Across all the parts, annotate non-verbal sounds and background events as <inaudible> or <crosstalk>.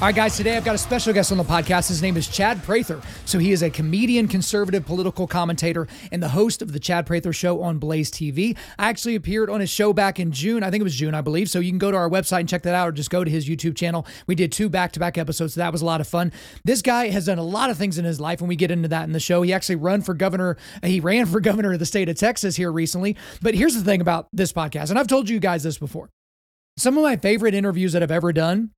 All right, guys, today I've got a special guest on the podcast. His name is Chad Prather. So he is a comedian, conservative political commentator, and the host of the Chad Prather Show on Blaze TV. I actually appeared on his show back in June. I think it was June, I believe. So you can go to our website and check that out or just go to his YouTube channel. We did two back to back episodes. So that was a lot of fun. This guy has done a lot of things in his life, and we get into that in the show. He actually run for governor. He ran for governor of the state of Texas here recently. But here's the thing about this podcast, and I've told you guys this before. Some of my favorite interviews that I've ever done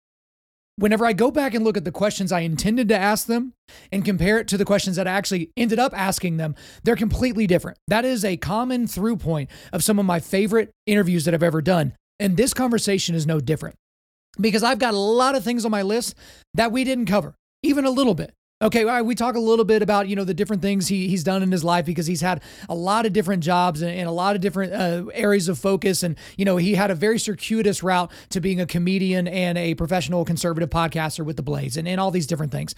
whenever I go back and look at the questions I intended to ask them and compare it to the questions that I actually ended up asking them, they're completely different. That is a common through point of some of my favorite interviews that I've ever done. And this conversation is no different because I've got a lot of things on my list that we didn't cover, even a little bit. Okay, right, we talk a little bit about you know the different things he, he's done in his life because he's had a lot of different jobs and, and a lot of different uh, areas of focus, and you know he had a very circuitous route to being a comedian and a professional conservative podcaster with the Blaze and, and all these different things.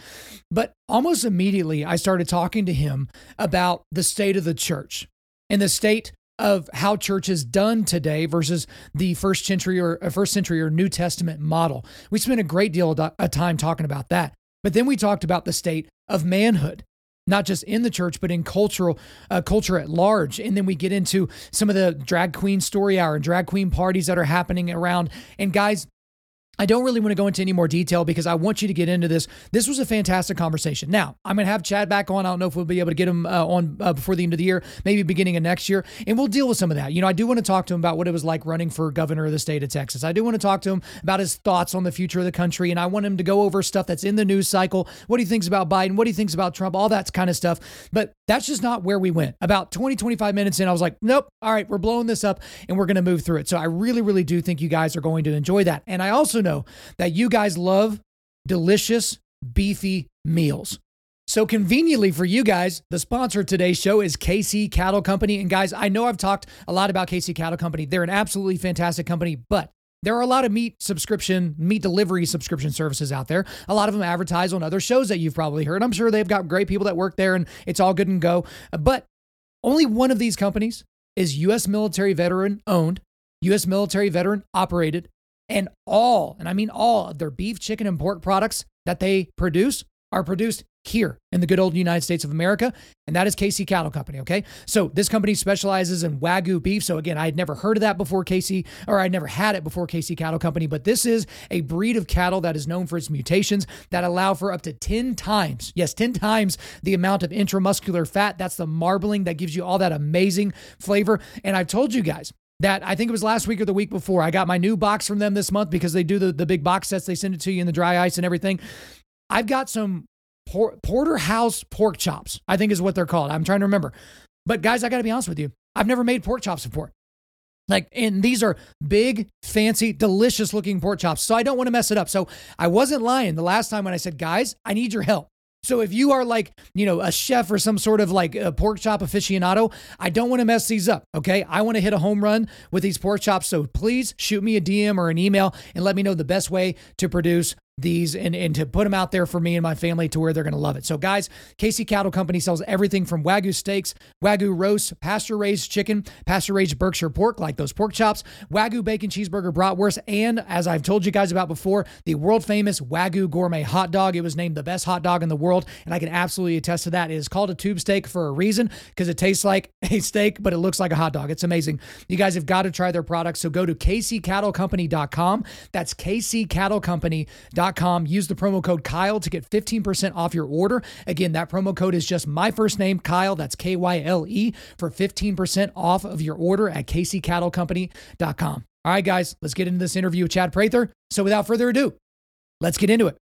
But almost immediately, I started talking to him about the state of the church and the state of how church is done today versus the first century or uh, first century or New Testament model. We spent a great deal of time talking about that. But then we talked about the state of manhood, not just in the church, but in cultural uh, culture at large. And then we get into some of the drag queen story hour and drag queen parties that are happening around. And guys, I don't really want to go into any more detail because I want you to get into this. This was a fantastic conversation. Now, I'm going to have Chad back on. I don't know if we'll be able to get him uh, on uh, before the end of the year, maybe beginning of next year, and we'll deal with some of that. You know, I do want to talk to him about what it was like running for governor of the state of Texas. I do want to talk to him about his thoughts on the future of the country, and I want him to go over stuff that's in the news cycle, what he thinks about Biden, what he thinks about Trump, all that kind of stuff. But that's just not where we went. About 20, 25 minutes in, I was like, nope, all right, we're blowing this up and we're going to move through it. So I really, really do think you guys are going to enjoy that. And I also know that you guys love delicious, beefy meals. So, conveniently for you guys, the sponsor of today's show is KC Cattle Company. And guys, I know I've talked a lot about KC Cattle Company. They're an absolutely fantastic company, but there are a lot of meat subscription, meat delivery subscription services out there. A lot of them advertise on other shows that you've probably heard. I'm sure they've got great people that work there and it's all good and go. But only one of these companies is U.S. military veteran owned, U.S. military veteran operated, and all, and I mean all of their beef, chicken, and pork products that they produce are produced here in the good old United States of America, and that is KC Cattle Company. Okay, so this company specializes in Wagyu beef. So again, I had never heard of that before KC, or I'd never had it before KC Cattle Company, but this is a breed of cattle that is known for its mutations that allow for up to 10 times, yes, 10 times the amount of intramuscular fat. That's the marbling that gives you all that amazing flavor. And I've told you guys, that I think it was last week or the week before. I got my new box from them this month because they do the, the big box sets. They send it to you in the dry ice and everything. I've got some por- porterhouse pork chops, I think is what they're called. I'm trying to remember. But guys, I got to be honest with you. I've never made pork chops before. Like, and these are big, fancy, delicious looking pork chops. So I don't want to mess it up. So I wasn't lying the last time when I said, guys, I need your help. So if you are like, you know, a chef or some sort of like a pork chop aficionado, I don't want to mess these up. Okay. I want to hit a home run with these pork chops. So please shoot me a DM or an email and let me know the best way to produce these and, and to put them out there for me and my family to where they're going to love it. So, guys, KC Cattle Company sells everything from Wagyu steaks, Wagyu roast, pasture raised chicken, pasture raised Berkshire pork, like those pork chops, Wagyu bacon cheeseburger bratwurst, and as I've told you guys about before, the world famous Wagyu gourmet hot dog. It was named the best hot dog in the world, and I can absolutely attest to that. It is called a tube steak for a reason because it tastes like <laughs> a steak, but it looks like a hot dog. It's amazing. You guys have got to try their products. So, go to kccattlecompany.com. That's kccattlecompany.com Use the promo code Kyle to get 15% off your order. Again, that promo code is just my first name, Kyle. That's K Y L E for 15% off of your order at KCCattleCompany.com. All right, guys, let's get into this interview with Chad Prather. So without further ado, let's get into it.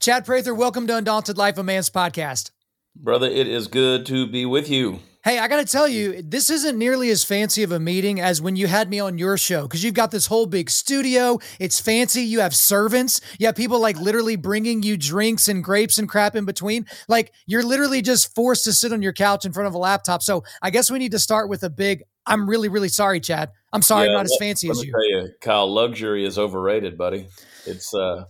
Chad Prather, welcome to Undaunted Life of Man's podcast. Brother, it is good to be with you. Hey, I got to tell you, this isn't nearly as fancy of a meeting as when you had me on your show because you've got this whole big studio. It's fancy. You have servants. You have people like literally bringing you drinks and grapes and crap in between. Like you're literally just forced to sit on your couch in front of a laptop. So I guess we need to start with a big, I'm really, really sorry, Chad. I'm sorry, yeah, I'm not as fancy as you. Tell you. Kyle, luxury is overrated, buddy. It's, uh,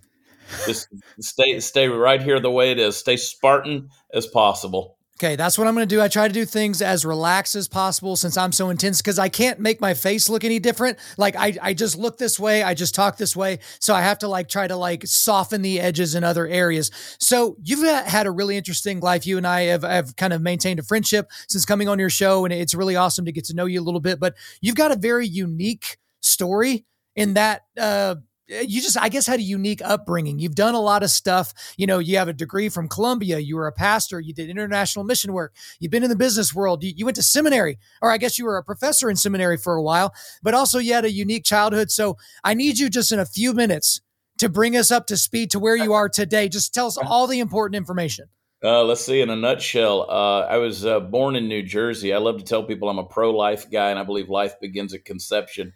just stay stay right here the way it is. Stay Spartan as possible. Okay, that's what I'm going to do. I try to do things as relaxed as possible since I'm so intense because I can't make my face look any different. Like I, I just look this way, I just talk this way, so I have to like try to like soften the edges in other areas. So you've had a really interesting life. You and I have have kind of maintained a friendship since coming on your show, and it's really awesome to get to know you a little bit. But you've got a very unique story in that. Uh, you just i guess had a unique upbringing. You've done a lot of stuff. You know you have a degree from columbia. You were a pastor. You did international mission work. You've been in the business world. You, you, went to seminary or i guess you were a professor in seminary for a while but also you had a unique childhood. So i need you just in a few minutes to bring us up to speed to where you are today. Just tell us all the important information. Uh, let's see in a nutshell uh, i was uh, born in new jersey. I love to tell people i'm a pro-life guy and i believe life begins at conception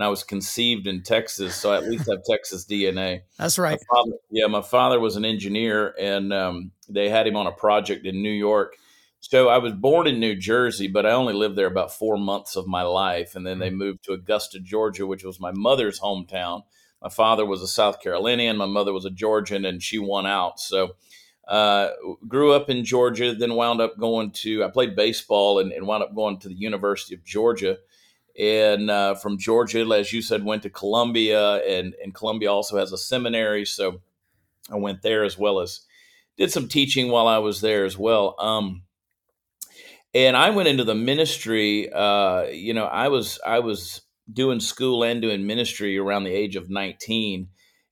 and I was conceived in Texas, so I at least have Texas DNA. That's right. My father, yeah, my father was an engineer, and um, they had him on a project in New York. So I was born in New Jersey, but I only lived there about four months of my life, and then they mm-hmm. moved to Augusta, Georgia, which was my mother's hometown. My father was a South Carolinian, my mother was a Georgian, and she won out. So uh, grew up in Georgia, then wound up going to. I played baseball and, and wound up going to the University of Georgia and uh, from Georgia, as you said, went to Columbia, and and Columbia also has a seminary, so I went there as well as did some teaching while I was there as well. Um, and I went into the ministry. Uh, you know, I was I was doing school and doing ministry around the age of nineteen.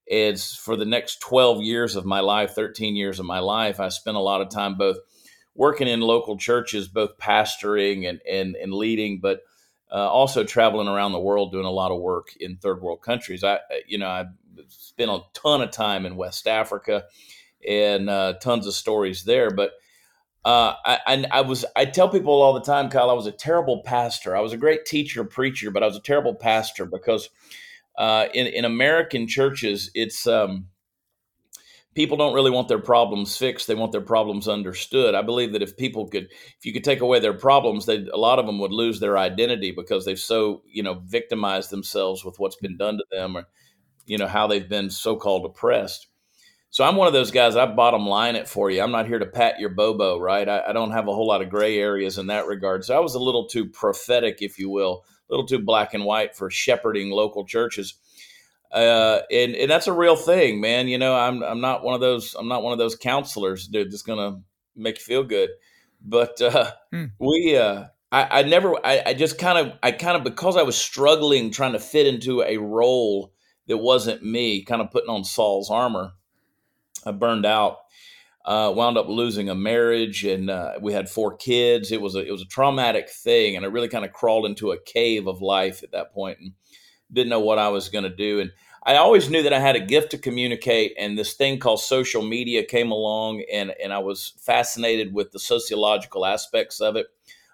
It's for the next twelve years of my life, thirteen years of my life. I spent a lot of time both working in local churches, both pastoring and and, and leading, but uh, also traveling around the world doing a lot of work in third world countries. I, you know, I spent a ton of time in West Africa and uh, tons of stories there. But uh, I, I, I, was, I tell people all the time, Kyle, I was a terrible pastor. I was a great teacher, preacher, but I was a terrible pastor because uh, in, in American churches, it's, um, people don't really want their problems fixed they want their problems understood. I believe that if people could if you could take away their problems they a lot of them would lose their identity because they've so you know victimized themselves with what's been done to them or you know how they've been so-called oppressed. So i'm one of those guys i bottom line it for you. I'm not here to pat your bobo right? I, I don't have a whole lot of gray areas in that regard. So i was a little too prophetic if you will a little too black and white for shepherding local churches uh, and and that's a real thing, man. You know, I'm I'm not one of those I'm not one of those counselors dude that's gonna make you feel good. But uh, hmm. we uh, I, I never I, I just kind of I kind of because I was struggling trying to fit into a role that wasn't me, kind of putting on Saul's armor. I burned out. Uh, wound up losing a marriage, and uh, we had four kids. It was a it was a traumatic thing, and I really kind of crawled into a cave of life at that point, and didn't know what I was going to do. And I always knew that I had a gift to communicate, and this thing called social media came along, and, and I was fascinated with the sociological aspects of it,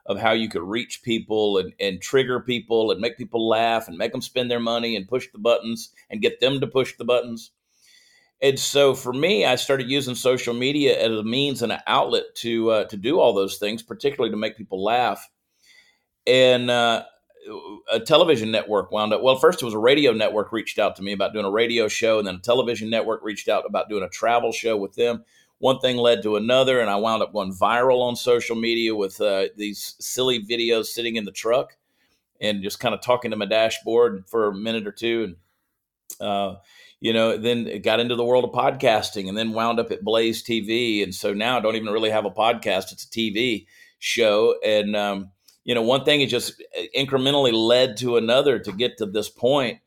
of how you could reach people and, and trigger people and make people laugh and make them spend their money and push the buttons and get them to push the buttons. And so for me, I started using social media as a means and an outlet to uh, to do all those things, particularly to make people laugh. And uh, a television network wound up. Well, first it was a radio network reached out to me about doing a radio show, and then a television network reached out about doing a travel show with them. One thing led to another, and I wound up going viral on social media with uh, these silly videos sitting in the truck and just kind of talking to my dashboard for a minute or two, and uh, you know, then it got into the world of podcasting, and then wound up at Blaze TV, and so now I don't even really have a podcast; it's a TV show, and um, you know, one thing it just uh, incrementally led to another to get to this point.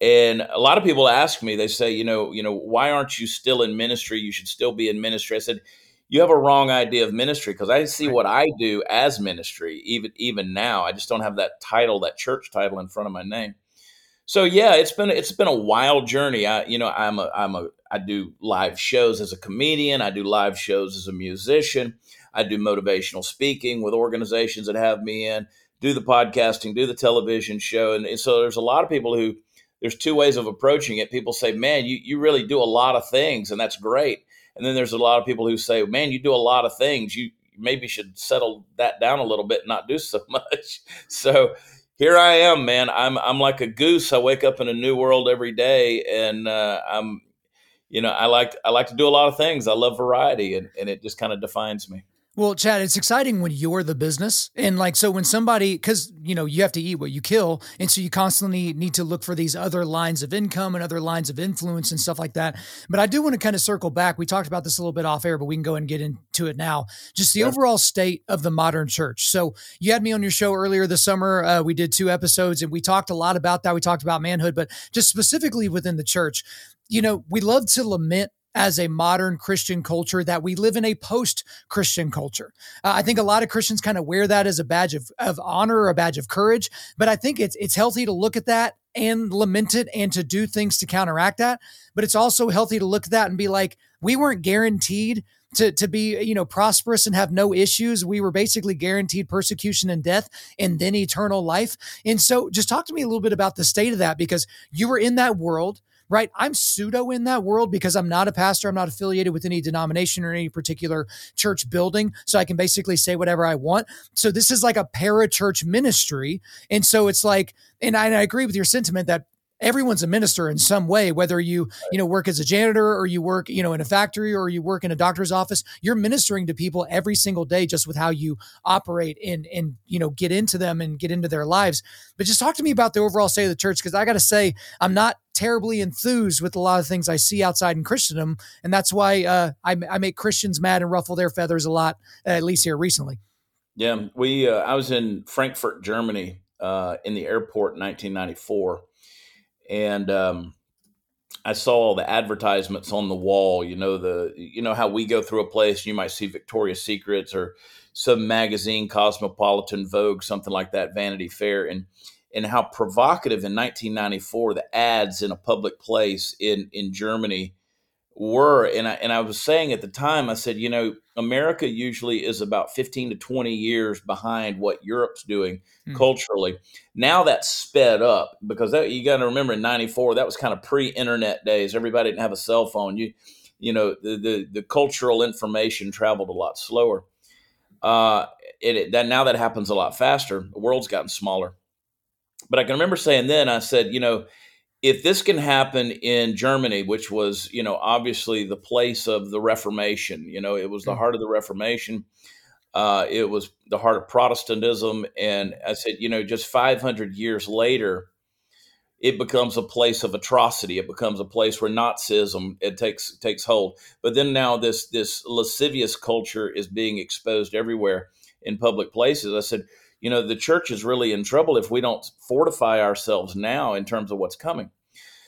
And a lot of people ask me, they say, you know, you know, why aren't you still in ministry? You should still be in ministry. I said, you have a wrong idea of ministry because I see what I do as ministry, even even now. I just don't have that title, that church title in front of my name. So yeah, it's been it's been a wild journey. I you know I'm a I'm a I do live shows as a comedian. I do live shows as a musician. I do motivational speaking with organizations that have me in. Do the podcasting, do the television show, and, and so there's a lot of people who there's two ways of approaching it. People say, "Man, you you really do a lot of things, and that's great." And then there's a lot of people who say, "Man, you do a lot of things. You maybe should settle that down a little bit and not do <laughs> so much." So here I am, man. I'm I'm like a goose. I wake up in a new world every day, and uh, I'm, you know, I like I like to do a lot of things. I love variety, and, and it just kind of defines me. Well, Chad, it's exciting when you're the business. And like, so when somebody, cause you know, you have to eat what you kill. And so you constantly need to look for these other lines of income and other lines of influence and stuff like that. But I do want to kind of circle back. We talked about this a little bit off air, but we can go and get into it now. Just the overall state of the modern church. So you had me on your show earlier this summer. Uh, we did two episodes and we talked a lot about that. We talked about manhood, but just specifically within the church, you know, we love to lament as a modern Christian culture that we live in a post Christian culture. Uh, I think a lot of Christians kind of wear that as a badge of, of honor or a badge of courage, but I think it's it's healthy to look at that and lament it and to do things to counteract that. But it's also healthy to look at that and be like, we weren't guaranteed to, to be you know prosperous and have no issues we were basically guaranteed persecution and death and then eternal life and so just talk to me a little bit about the state of that because you were in that world right? I'm pseudo in that world because I'm not a pastor. I'm not affiliated with any denomination or any particular church building. So I can basically say whatever I want. So this is like a parachurch ministry. And so it's like, and I, and I agree with your sentiment that everyone's a minister in some way whether you you know work as a janitor or you work you know in a factory or you work in a doctor's office you're ministering to people every single day just with how you operate and and you know get into them and get into their lives. But just talk to me about the overall state of the church because i got to say i'm not terribly enthused with a lot of things i see outside in christendom and that's why uh, I, I make christians mad and ruffle their feathers a lot at least here recently. Yeah we uh, i was in frankfurt germany uh, in the airport in 1994 and um, I saw all the advertisements on the wall. You know the you know how we go through a place, you might see Victoria's Secrets or some magazine, Cosmopolitan, Vogue, something like that, Vanity Fair, and and how provocative in 1994 the ads in a public place in in Germany were. And I and I was saying at the time, I said, you know, America usually is about 15 to 20 years behind what Europe's doing mm. culturally. Now that's sped up because that, you got to remember in 94, that was kind of pre-internet days. Everybody didn't have a cell phone. You, you know, the, the, the cultural information traveled a lot slower. Uh, it, it, that now that happens a lot faster. The world's gotten smaller. But I can remember saying then, I said, you know, if this can happen in Germany, which was, you know, obviously the place of the Reformation, you know, it was the mm. heart of the Reformation. Uh, it was the heart of Protestantism. And I said, you know, just 500 years later, it becomes a place of atrocity. It becomes a place where Nazism it takes takes hold. But then now this this lascivious culture is being exposed everywhere in public places. I said, you know, the church is really in trouble if we don't fortify ourselves now in terms of what's coming.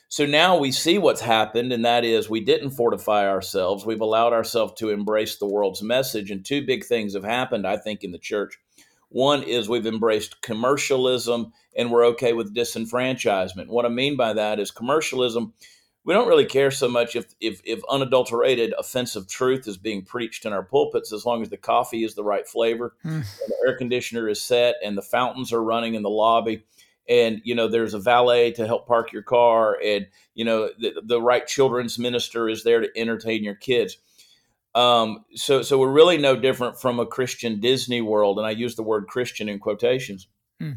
So now we see what's happened, and that is we didn't fortify ourselves. We've allowed ourselves to embrace the world's message, and two big things have happened, I think, in the church. One is we've embraced commercialism and we're okay with disenfranchisement. What I mean by that is commercialism we don't really care so much if, if, if unadulterated offensive truth is being preached in our pulpits as long as the coffee is the right flavor mm. and the air conditioner is set and the fountains are running in the lobby and you know there's a valet to help park your car and you know the, the right children's minister is there to entertain your kids um, so so we're really no different from a christian disney world and i use the word christian in quotations mm.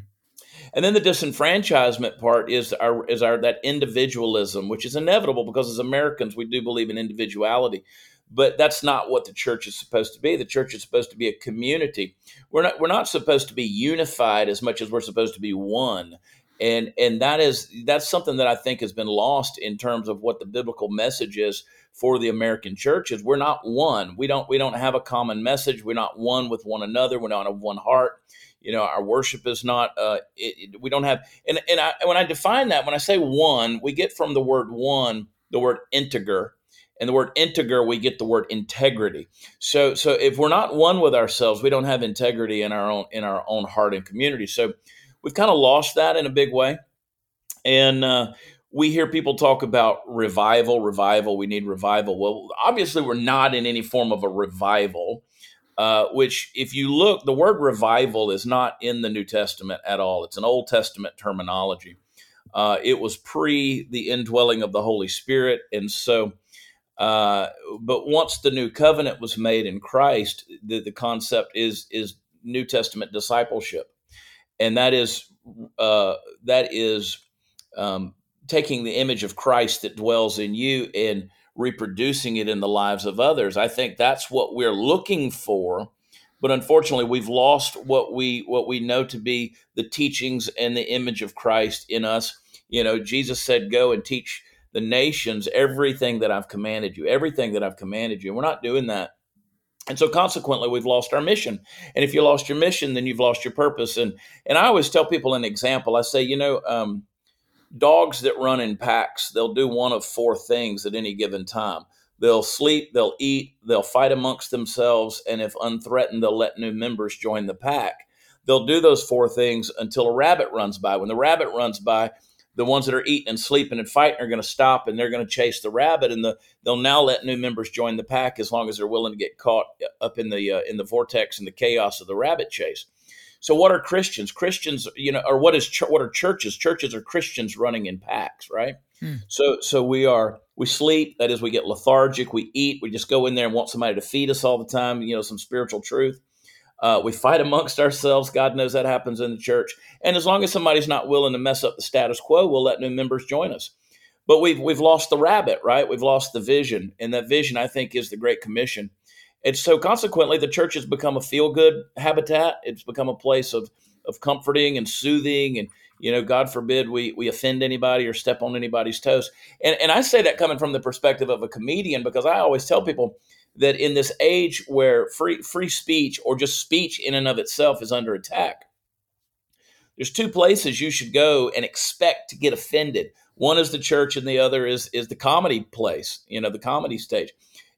And then the disenfranchisement part is our is our that individualism, which is inevitable because as Americans we do believe in individuality. But that's not what the church is supposed to be. The church is supposed to be a community. We're not we're not supposed to be unified as much as we're supposed to be one. And and that is that's something that I think has been lost in terms of what the biblical message is for the American church is we're not one. We don't we don't have a common message. We're not one with one another. We're not of one heart. You know, our worship is not. Uh, it, we don't have. And and I, when I define that, when I say one, we get from the word one the word integer, and the word integer we get the word integrity. So so if we're not one with ourselves, we don't have integrity in our own in our own heart and community. So we've kind of lost that in a big way, and. Uh, we hear people talk about revival, revival. We need revival. Well, obviously, we're not in any form of a revival. Uh, which, if you look, the word revival is not in the New Testament at all. It's an Old Testament terminology. Uh, it was pre the indwelling of the Holy Spirit, and so. Uh, but once the new covenant was made in Christ, the, the concept is is New Testament discipleship, and that is uh, that is um, taking the image of Christ that dwells in you and reproducing it in the lives of others. I think that's what we're looking for. But unfortunately, we've lost what we what we know to be the teachings and the image of Christ in us. You know, Jesus said, "Go and teach the nations everything that I've commanded you, everything that I've commanded you." we're not doing that. And so consequently, we've lost our mission. And if you lost your mission, then you've lost your purpose. And and I always tell people an example. I say, you know, um, dogs that run in packs, they'll do one of four things at any given time. They'll sleep, they'll eat, they'll fight amongst themselves, and if unthreatened, they'll let new members join the pack. They'll do those four things until a rabbit runs by. When the rabbit runs by, the ones that are eating and sleeping and fighting are going to stop and they're going to chase the rabbit and the, they'll now let new members join the pack as long as they're willing to get caught up in the uh, in the vortex and the chaos of the rabbit chase so what are Christians? Christians, you know, or what is ch- what are churches? Churches are Christians running in packs, right? Hmm. So so we are we sleep, that is we get lethargic, we eat, we just go in there and want somebody to feed us all the time, you know, some spiritual truth. Uh, we fight amongst ourselves. God knows that happens in the church. And as long as somebody's not willing to mess up the status quo, we'll let new members join us. But we've we've lost the rabbit, right? We've lost the vision, and that vision, I think, is the Great Commission and so consequently, the church has become a feel good habitat. It's become a place of, of comforting and soothing. And, you know, God forbid we, we offend anybody or step on anybody's toes. And, and I say that coming from the perspective of a comedian because I always tell people that in this age where free, free speech or just speech in and of itself is under attack, there's two places you should go and expect to get offended. One is the church, and the other is is the comedy place, you know, the comedy stage.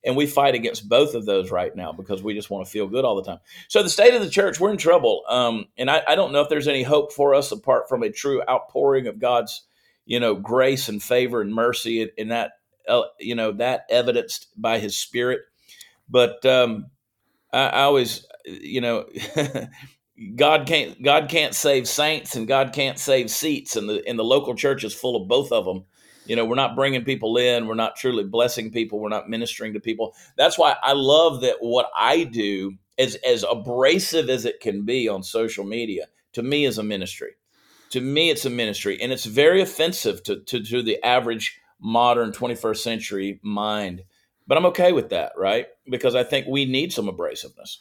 And we fight against both of those right now because we just want to feel good all the time. So the state of the church, we're in trouble. Um, and I, I don't know if there's any hope for us apart from a true outpouring of God's, you know, grace and favor and mercy, and that, uh, you know, that evidenced by His Spirit. But um, I, I always, you know. <laughs> God can't God can't save saints and God can't save seats and the and the local church is full of both of them you know, we're not bringing people in. We're not truly blessing people. We're not ministering to people. That's why I love that what I do, as as abrasive as it can be on social media, to me is a ministry. To me, it's a ministry, and it's very offensive to to, to the average modern 21st century mind. But I'm okay with that, right? Because I think we need some abrasiveness.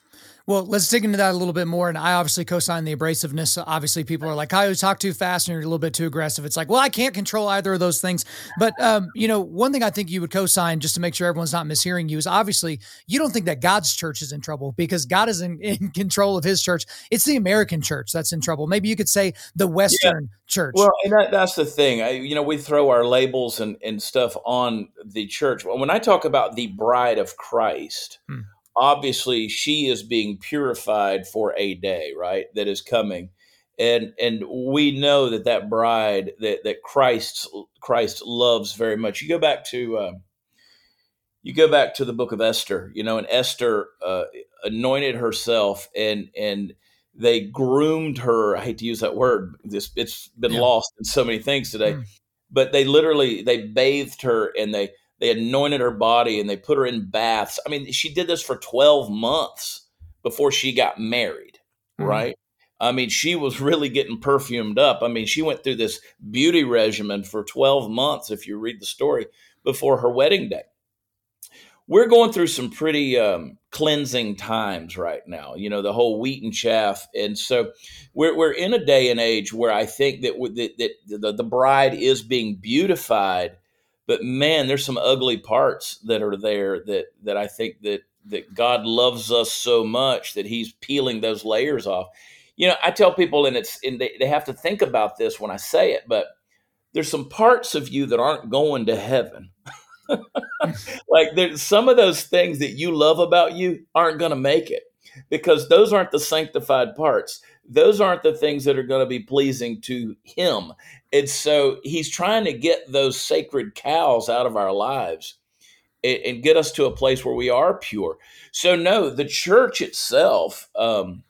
Well, let's dig into that a little bit more. And I obviously co-sign the abrasiveness. Obviously, people are like, "I you talk too fast and you're a little bit too aggressive." It's like, well, I can't control either of those things. But um, you know, one thing I think you would co-sign just to make sure everyone's not mishearing you is obviously you don't think that God's church is in trouble because God is in, in <laughs> control of His church. It's the American church that's in trouble. Maybe you could say the Western yeah. church. Well, and that, that's the thing. I, you know, we throw our labels and and stuff on the church. When I talk about the bride of Christ. Hmm obviously she is being purified for a day right that is coming and and we know that that bride that that christ christ loves very much you go back to uh, you go back to the book of esther you know and esther uh, anointed herself and and they groomed her i hate to use that word this it's been yeah. lost in so many things today mm. but they literally they bathed her and they they anointed her body and they put her in baths. I mean, she did this for 12 months before she got married, mm-hmm. right? I mean, she was really getting perfumed up. I mean, she went through this beauty regimen for 12 months, if you read the story, before her wedding day. we're going through some pretty um, cleansing times right now. You know, the whole wheat and chaff, and so we're we're in a day and age where I think that that, that the, the bride is being beautified, but man, there's some ugly parts that are there that that I think that that God loves us so much that He's peeling those layers off. You know, I tell people, and it's and they, they have to think about this when I say it, but there's some parts of you that aren't going to heaven. <laughs> like there's some of those things that you love about you aren't going to make it because those aren't the sanctified parts. Those aren't the things that are going to be pleasing to him. And so he's trying to get those sacred cows out of our lives and, and get us to a place where we are pure. So, no, the church itself, um,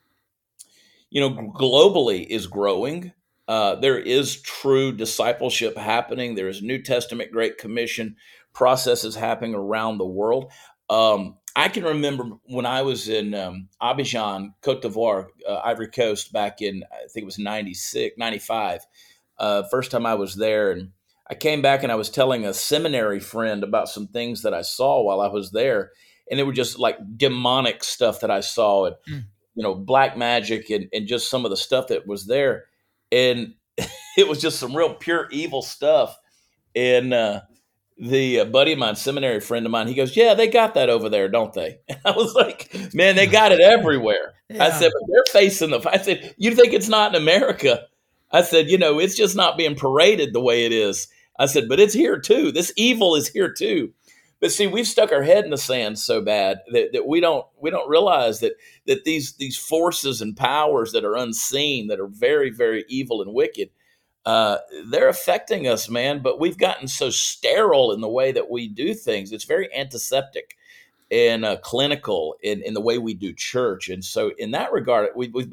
you know, globally is growing. Uh, there is true discipleship happening. There is New Testament Great Commission processes happening around the world. Um, I can remember when I was in um, Abidjan, Cote d'Ivoire, uh, Ivory Coast, back in, I think it was 96, 95. Uh, first time I was there. And I came back and I was telling a seminary friend about some things that I saw while I was there. And they were just like demonic stuff that I saw and, mm. you know, black magic and, and just some of the stuff that was there. And <laughs> it was just some real pure evil stuff. And, uh, the uh, buddy of mine, seminary friend of mine, he goes, "Yeah, they got that over there, don't they?" <laughs> And I was like, "Man, they got it <laughs> everywhere." Yeah. I said, "But they're facing the." I said, "You think it's not in America?" I said, "You know, it's just not being paraded the way it is." I said, "But it's here too. This evil is here too." But see, we've stuck our head in the sand so bad that, that we don't we don't realize that that these these forces and powers that are unseen, that are very very evil and wicked, uh, they're affecting us, man. But we've gotten so sterile in the way that we do things. It's very antiseptic and uh, clinical in, in the way we do church. And so, in that regard, we, we've,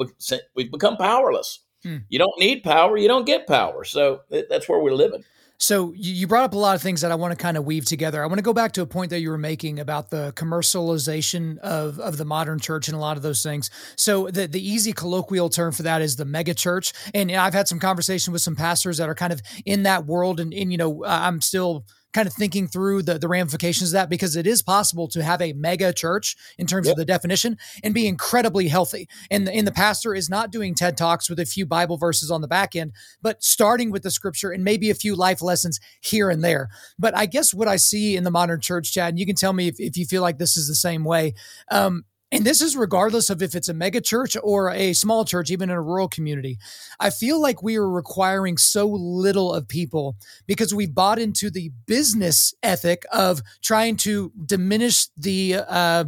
we've become powerless. Hmm. You don't need power, you don't get power. So that's where we're living. So you brought up a lot of things that I want to kind of weave together. I want to go back to a point that you were making about the commercialization of, of the modern church and a lot of those things. So the, the easy colloquial term for that is the mega church. And I've had some conversation with some pastors that are kind of in that world and, and you know, I'm still – kind of thinking through the, the ramifications of that because it is possible to have a mega church in terms yep. of the definition and be incredibly healthy. And the, and the pastor is not doing TED Talks with a few Bible verses on the back end, but starting with the scripture and maybe a few life lessons here and there. But I guess what I see in the modern church, Chad, and you can tell me if, if you feel like this is the same way, um, and this is regardless of if it's a mega church or a small church, even in a rural community. I feel like we are requiring so little of people because we bought into the business ethic of trying to diminish the uh,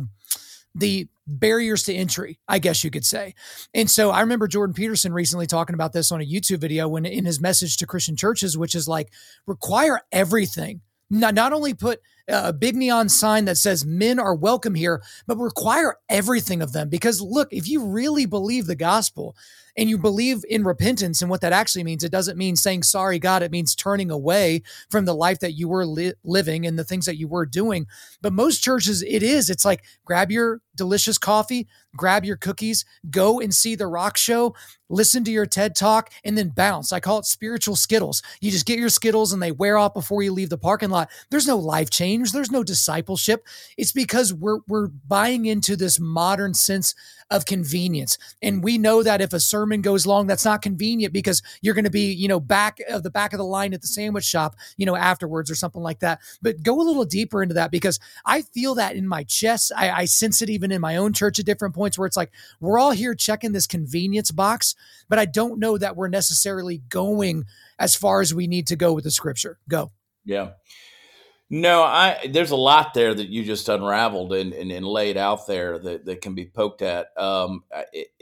the barriers to entry, I guess you could say. And so I remember Jordan Peterson recently talking about this on a YouTube video when in his message to Christian churches, which is like require everything. Not, not only put a big neon sign that says men are welcome here, but require everything of them. Because look, if you really believe the gospel, and you believe in repentance and what that actually means, it doesn't mean saying sorry, God. It means turning away from the life that you were li- living and the things that you were doing. But most churches, it is. It's like grab your delicious coffee, grab your cookies, go and see the rock show, listen to your TED talk, and then bounce. I call it spiritual Skittles. You just get your Skittles and they wear off before you leave the parking lot. There's no life change. There's no discipleship. It's because we're we're buying into this modern sense of convenience. And we know that if a sermon goes long, that's not convenient because you're going to be, you know, back of the back of the line at the sandwich shop, you know, afterwards or something like that. But go a little deeper into that because I feel that in my chest. I, I sense it even in my own church at different points where it's like we're all here checking this convenience box, but I don't know that we're necessarily going as far as we need to go with the scripture. Go. Yeah. No, I there's a lot there that you just unraveled and, and, and laid out there that, that can be poked at. Um,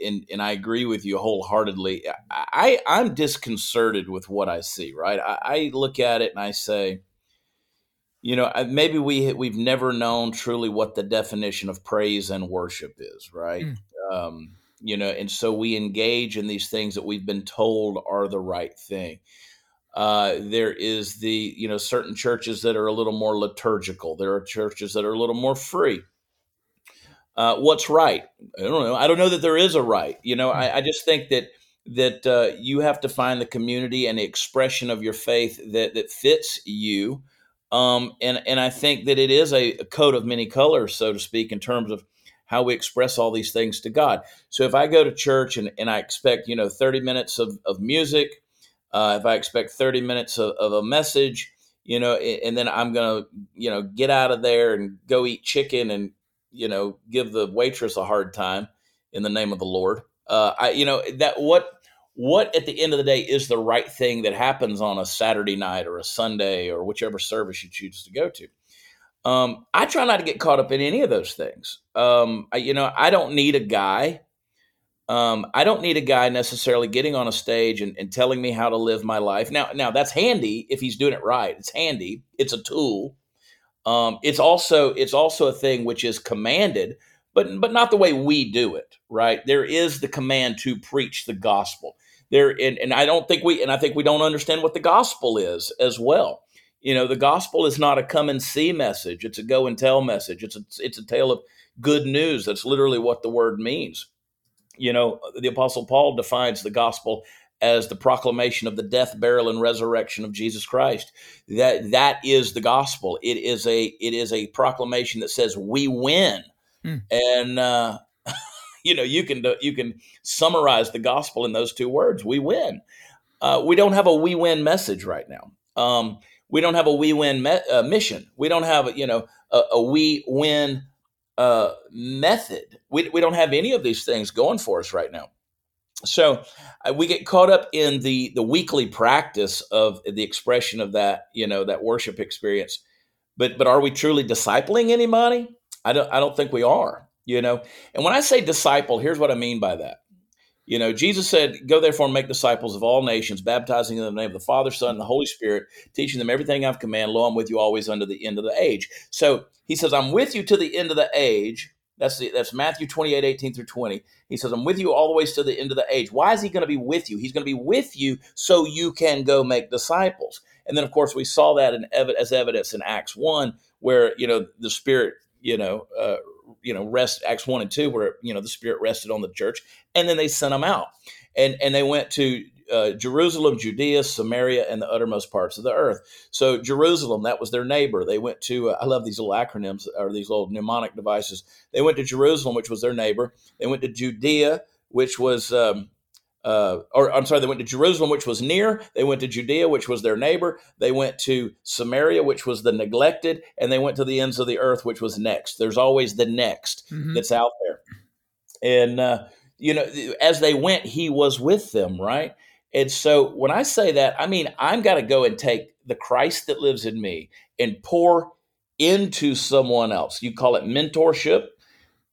and and I agree with you wholeheartedly. I I'm disconcerted with what I see. Right, I, I look at it and I say, you know, maybe we we've never known truly what the definition of praise and worship is. Right. Mm. Um, you know, and so we engage in these things that we've been told are the right thing. Uh, there is the you know certain churches that are a little more liturgical. There are churches that are a little more free. Uh, what's right? I don't know. I don't know that there is a right. You know, I, I just think that that uh, you have to find the community and the expression of your faith that that fits you. Um, and and I think that it is a, a coat of many colors, so to speak, in terms of how we express all these things to God. So if I go to church and, and I expect, you know, 30 minutes of, of music, uh, if I expect 30 minutes of, of a message, you know, and then I'm going to, you know, get out of there and go eat chicken and, you know, give the waitress a hard time in the name of the Lord. Uh, I, you know, that what, what at the end of the day is the right thing that happens on a Saturday night or a Sunday or whichever service you choose to go to. Um, I try not to get caught up in any of those things. Um, I, you know, I don't need a guy. Um, I don't need a guy necessarily getting on a stage and, and, telling me how to live my life. Now, now that's handy if he's doing it right. It's handy. It's a tool. Um, it's also it's also a thing which is commanded, but but not the way we do it. Right? There is the command to preach the gospel. There, and, and I don't think we and I think we don't understand what the gospel is as well. You know, the gospel is not a come and see message. It's a go and tell message. It's a, it's a tale of good news. That's literally what the word means. You know, the apostle Paul defines the gospel as the proclamation of the death, burial, and resurrection of Jesus Christ. That that is the gospel. It is a it is a proclamation that says we win, mm. and uh, <laughs> you know you can you can summarize the gospel in those two words: we win. Uh, we don't have a we win message right now. Um, we don't have a we win me- uh, mission. We don't have you know a, a we win uh, method. We, we don't have any of these things going for us right now. So uh, we get caught up in the the weekly practice of the expression of that you know that worship experience. But but are we truly discipling anybody? I don't I don't think we are. You know, and when I say disciple, here's what I mean by that. You know, Jesus said, Go therefore and make disciples of all nations, baptizing them in the name of the Father, Son, and the Holy Spirit, teaching them everything I've commanded. Lo, I'm with you always unto the end of the age. So he says, I'm with you to the end of the age. That's the, that's Matthew 28, 18 through 20. He says, I'm with you all the ways to the end of the age. Why is he going to be with you? He's going to be with you so you can go make disciples. And then, of course, we saw that in, as evidence in Acts 1, where, you know, the Spirit, you know, uh, you know, rest Acts one and two, where you know the Spirit rested on the church, and then they sent them out, and and they went to uh, Jerusalem, Judea, Samaria, and the uttermost parts of the earth. So Jerusalem, that was their neighbor. They went to. Uh, I love these little acronyms or these little mnemonic devices. They went to Jerusalem, which was their neighbor. They went to Judea, which was um, uh, or I'm sorry, they went to Jerusalem, which was near. They went to Judea, which was their neighbor. They went to Samaria, which was the neglected, and they went to the ends of the earth, which was next. There's always the next mm-hmm. that's out there. And, uh, you know, as they went, he was with them, right? And so when I say that, I mean, I'm got to go and take the Christ that lives in me and pour into someone else. You call it mentorship,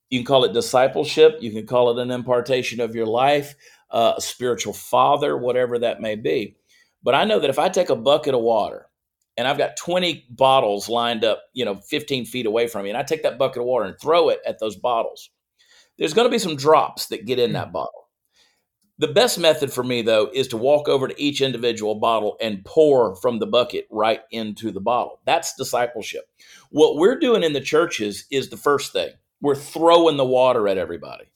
you can call it discipleship, you can call it an impartation of your life uh, a spiritual father, whatever that may be. But I know that if I take a bucket of water and I've got 20 bottles lined up, you know, 15 feet away from me, and I take that bucket of water and throw it at those bottles, there's going to be some drops that get in that hmm. bottle. The best method for me, though, is to walk over to each individual bottle and pour from the bucket right into the bottle. That's discipleship. What we're doing in the churches is the first thing. We're throwing the water at everybody.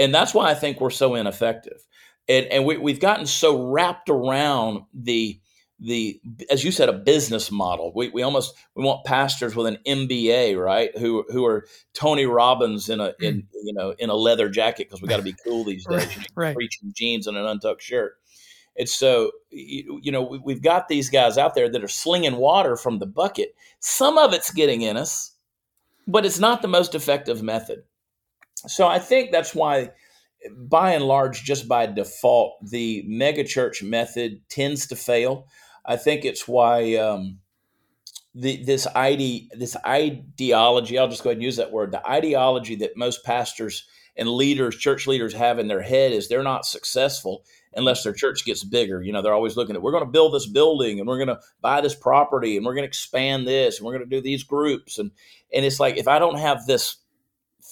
And that's why I think we're so ineffective. And, and we, we've gotten so wrapped around the, the as you said a business model we, we almost we want pastors with an mba right who who are tony robbins in a in mm. you know in a leather jacket because we got to be cool these <laughs> days right, you know, right. preaching jeans and an untucked shirt and so you, you know we, we've got these guys out there that are slinging water from the bucket some of it's getting in us but it's not the most effective method so I think that's why, by and large, just by default, the megachurch method tends to fail. I think it's why um, the, this ide, this ideology. I'll just go ahead and use that word. The ideology that most pastors and leaders, church leaders, have in their head is they're not successful unless their church gets bigger. You know, they're always looking at we're going to build this building and we're going to buy this property and we're going to expand this and we're going to do these groups and and it's like if I don't have this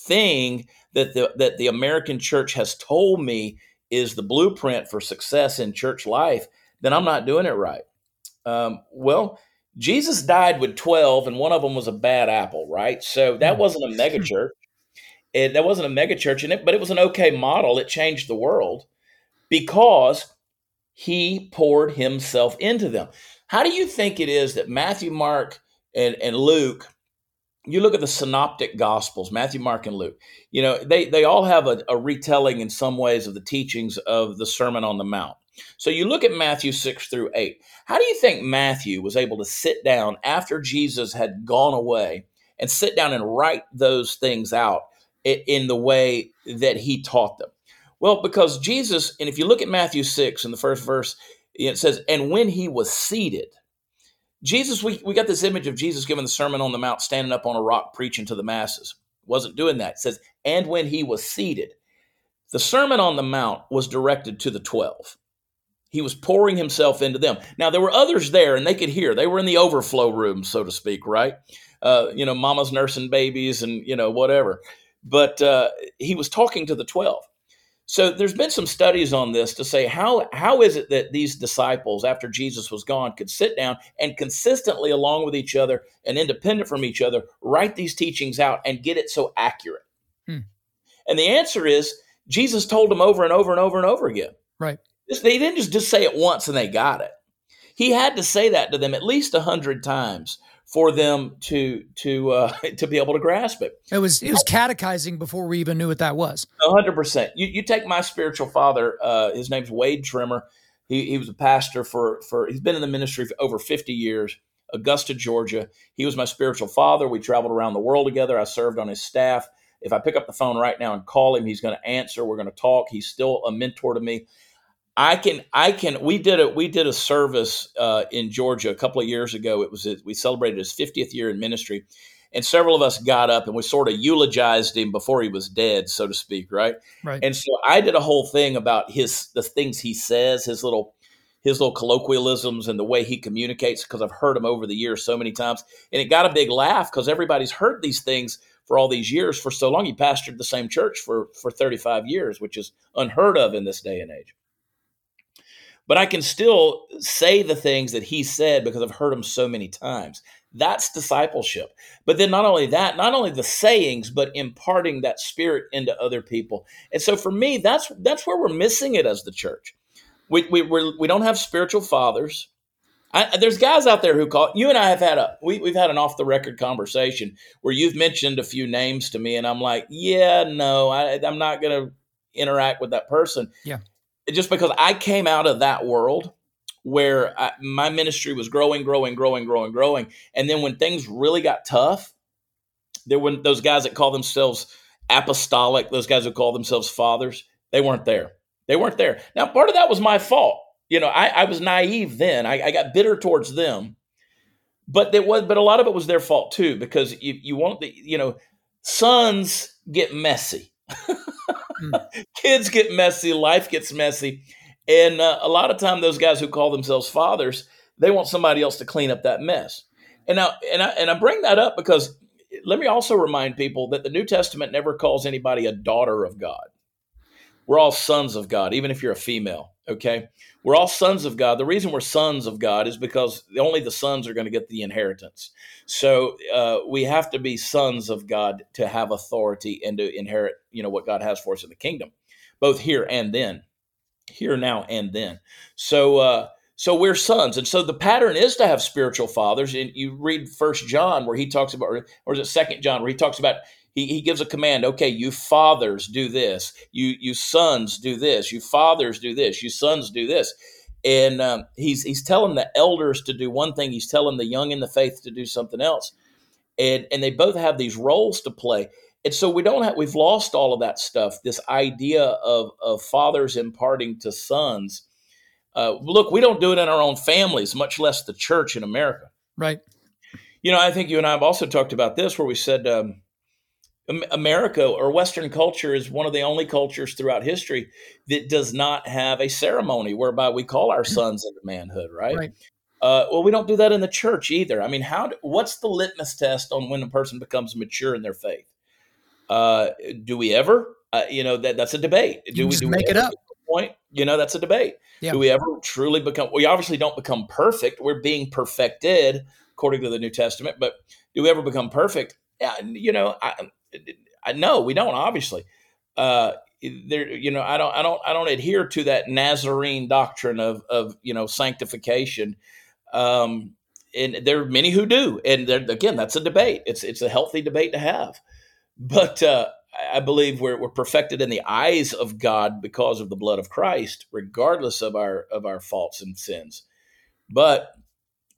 thing that the that the American church has told me is the blueprint for success in church life, then I'm not doing it right. Um, well, Jesus died with 12, and one of them was a bad apple, right? So that hmm. wasn't a megachurch. <laughs> It, that wasn't a megachurch, in it, but it was an okay model. It changed the world because he poured himself into them. How do you think it is that Matthew, Mark, and and Luke, you look at the synoptic gospels, Matthew, Mark, and Luke, you know, they, they all have a, a, retelling in some ways of the teachings of the Sermon on the Mount. So you look at Matthew 6 through 8. How do you think Matthew was able to sit down after Jesus had gone away and sit down and write those things out in the way that he taught them? Well, because Jesus, and if you look at Matthew 6 in the first verse, it says, and when he was seated, Jesus, we, we got this image of Jesus giving the Sermon on the Mount, standing up on a rock preaching to the masses. Wasn't doing that. It says, and when he was seated. The Sermon on the Mount was directed to the 12. He was pouring himself into them. Now, there were others there and they could hear. They were in the overflow room, so to speak, right? Uh, you know, mama's nursing babies and, you know, whatever. But uh, he was talking to the 12. So there's been some studies on this to say how how is it that these disciples after Jesus was gone could sit down and consistently along with each other and independent from each other write these teachings out and get it so accurate. Hmm. And the answer is Jesus told them over and over and over and over again. Right. They didn't just, just say it once and they got it. He had to say that to them at least a hundred times for them to to uh, <laughs> to be able to grasp it. It was it was catechizing before we even knew what that was. hundred percent. You you take my spiritual father. Uh, his name's Wade Trimmer. He he was a pastor for for he's been in the ministry for over fifty years. Augusta, Georgia. He was my spiritual father. We traveled around the world together. I served on his staff. If I pick up the phone right now and call him, he's going to answer. We're going to talk. He's still a mentor to me. I can, I can. We did a we did a service uh, in Georgia a couple of years ago. It was we celebrated his 50th year in ministry, and several of us got up and we sort of eulogized him before he was dead, so to speak, right? Right. And so I did a whole thing about his the things he says, his little his little colloquialisms and the way he communicates because I've heard him over the years so many times, and it got a big laugh because everybody's heard these things for all these years for so long. He pastored the same church for for 35 years, which is unheard of in this day and age but I can still say the things that he said because I've heard them so many times. That's discipleship. But then not only that, not only the sayings, but imparting that spirit into other people. And so for me, that's that's where we're missing it as the church. We we we're, we do not have spiritual fathers. I, there's guys out there who call you and I have had a we, we've had an off the record conversation where you've mentioned a few names to me, and I'm like, yeah, no, I, I'm not going to interact with that person. Yeah just because I came out of that world where I, my ministry was growing, growing, growing, growing, growing, and then when things really got tough, there were those guys that call themselves apostolic, those guys who call themselves fathers, they weren't there. They weren't there. Now, part of that was my fault. You know, I, I was naive then. I, I, got bitter towards them, but there was, but a lot of it was their fault too, because you, you want the, you know, sons get messy. <laughs> mm. <laughs> Kids get messy, life gets messy. And uh, a lot of time, those guys who call themselves fathers, they want somebody else to clean up that mess. And now, and I, and I bring that up because let me also remind people that the New Testament never calls anybody a daughter of God. We're all sons of God, even if you're a female. Okay, we're all sons of God. The reason we're sons of God is because only the sons are going to get the inheritance. So uh, we have to be sons of God to have authority and to inherit, you know, what God has for us in the kingdom, both here and then, here now and then. So. Uh, so we're sons, and so the pattern is to have spiritual fathers. And you read First John, where he talks about, or is it Second John, where he talks about he, he gives a command okay you fathers do this. You you sons do this. You fathers do this. You sons do this. And um, he's he's telling the elders to do one thing. He's telling the young in the faith to do something else. And and they both have these roles to play. And so we don't have we've lost all of that stuff this idea of of fathers imparting to sons. Uh, look we don't do it in our own families much less the church in america. Right. You know i think you and i have also talked about this where we said um, America or Western culture is one of the only cultures throughout history that does not have a ceremony whereby we call our sons into manhood, right? right. Uh, well, we don't do that in the church either. I mean, how? What's the litmus test on when a person becomes mature in their faith? Uh, do we ever? Uh, you know that that's a debate. Do we do make we it up? Point. You know that's a debate. Yeah. Do we ever truly become? We obviously don't become perfect. We're being perfected according to the New Testament, but do we ever become perfect? Yeah, you know, I, no, we don't. Obviously, uh, there. You know, I don't. I don't. I don't adhere to that Nazarene doctrine of of you know sanctification. Um, and there are many who do, and again, that's a debate. It's it's a healthy debate to have, but uh, I believe we're, we're perfected in the eyes of God because of the blood of Christ, regardless of our of our faults and sins. But